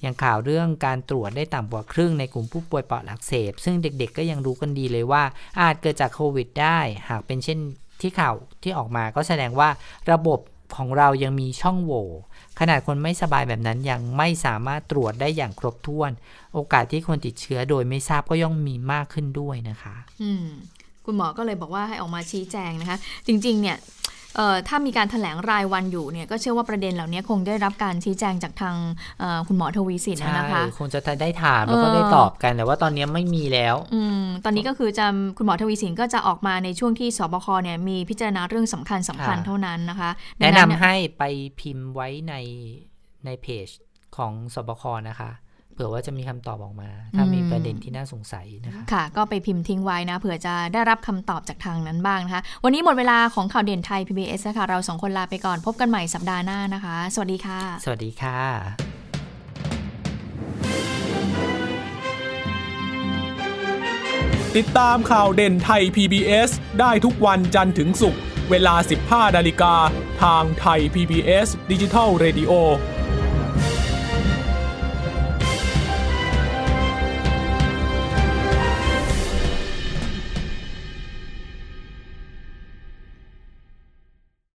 อย่างข่าวเรื่องการตรวจได้ต่ำกว่าครึ่งในกลุ่มผู้ป่วยปอดอักเสบ ซึ่งเด็กๆ ก็ยังรู้กันดีเลยว่า อาจเกิดจากโควิดได้ หากเป็นเช่นที่ข่าวที่ออกมาก็แสดงว่าระบบของเรายังมีช่องโหว่ขนาดคนไม่สบายแบบนั้นยังไม่สามารถตรวจได้อย่างครบถ้วน โอกาสที่คนติดเชื้อโดยไม่ทราบก็ย่อมมีมากขึ้นด้วยนะคะ อืม คุณหมอก็เลยบอกว่าให้ออกมาชี้แจงนะคะ จริง ๆ เนี่ยถ้ามีการถแถลงรายวันอยู่เนี่ยก็เชื่อว่าประเด็นเหล่านี้คงได้รับการชี้แจงจากทางคุณหมอทวีสินนะคะคงจะได้ถามแล้วก็ได้ตอบกันแต่ว่าตอนนี้ไม่มีแล้วอืตอนนี้ก็คือจะคุณหมอทวีสินก็จะออกมาในช่วงที่สบคเนี่ยมีพิจารณาเรื่องสำคัญสำคัญเท่านั้นนะคะ แนะนำให้ไปพิมพ์ไว้ในในเพจของสบคนะคะ เผื่อว่าจะมีคำตอบออกมา ถ้ามีประเด็นที่น่าสงสัยนะคะค่ะ ก็ไปพิมพ์ทิ้งไว้นะเผื่อจะได้รับคำตอบจากทางนั้นบ้างนะคะ วันนี้หมดเวลาของข่าวเด่นไทย PBS นะคะเราสองคนลาไปก่อนพบกันใหม่สัปดาห์หน้านะคะ สวัสดีค่ะ สวัสดีค่ะ ติดตามข่าวเด่นไทย PBS ได้ทุกวันจันทร์ถึงศุกร์เวลา 15นาฬิกาทางไทย PBS ดิจิทัล Radio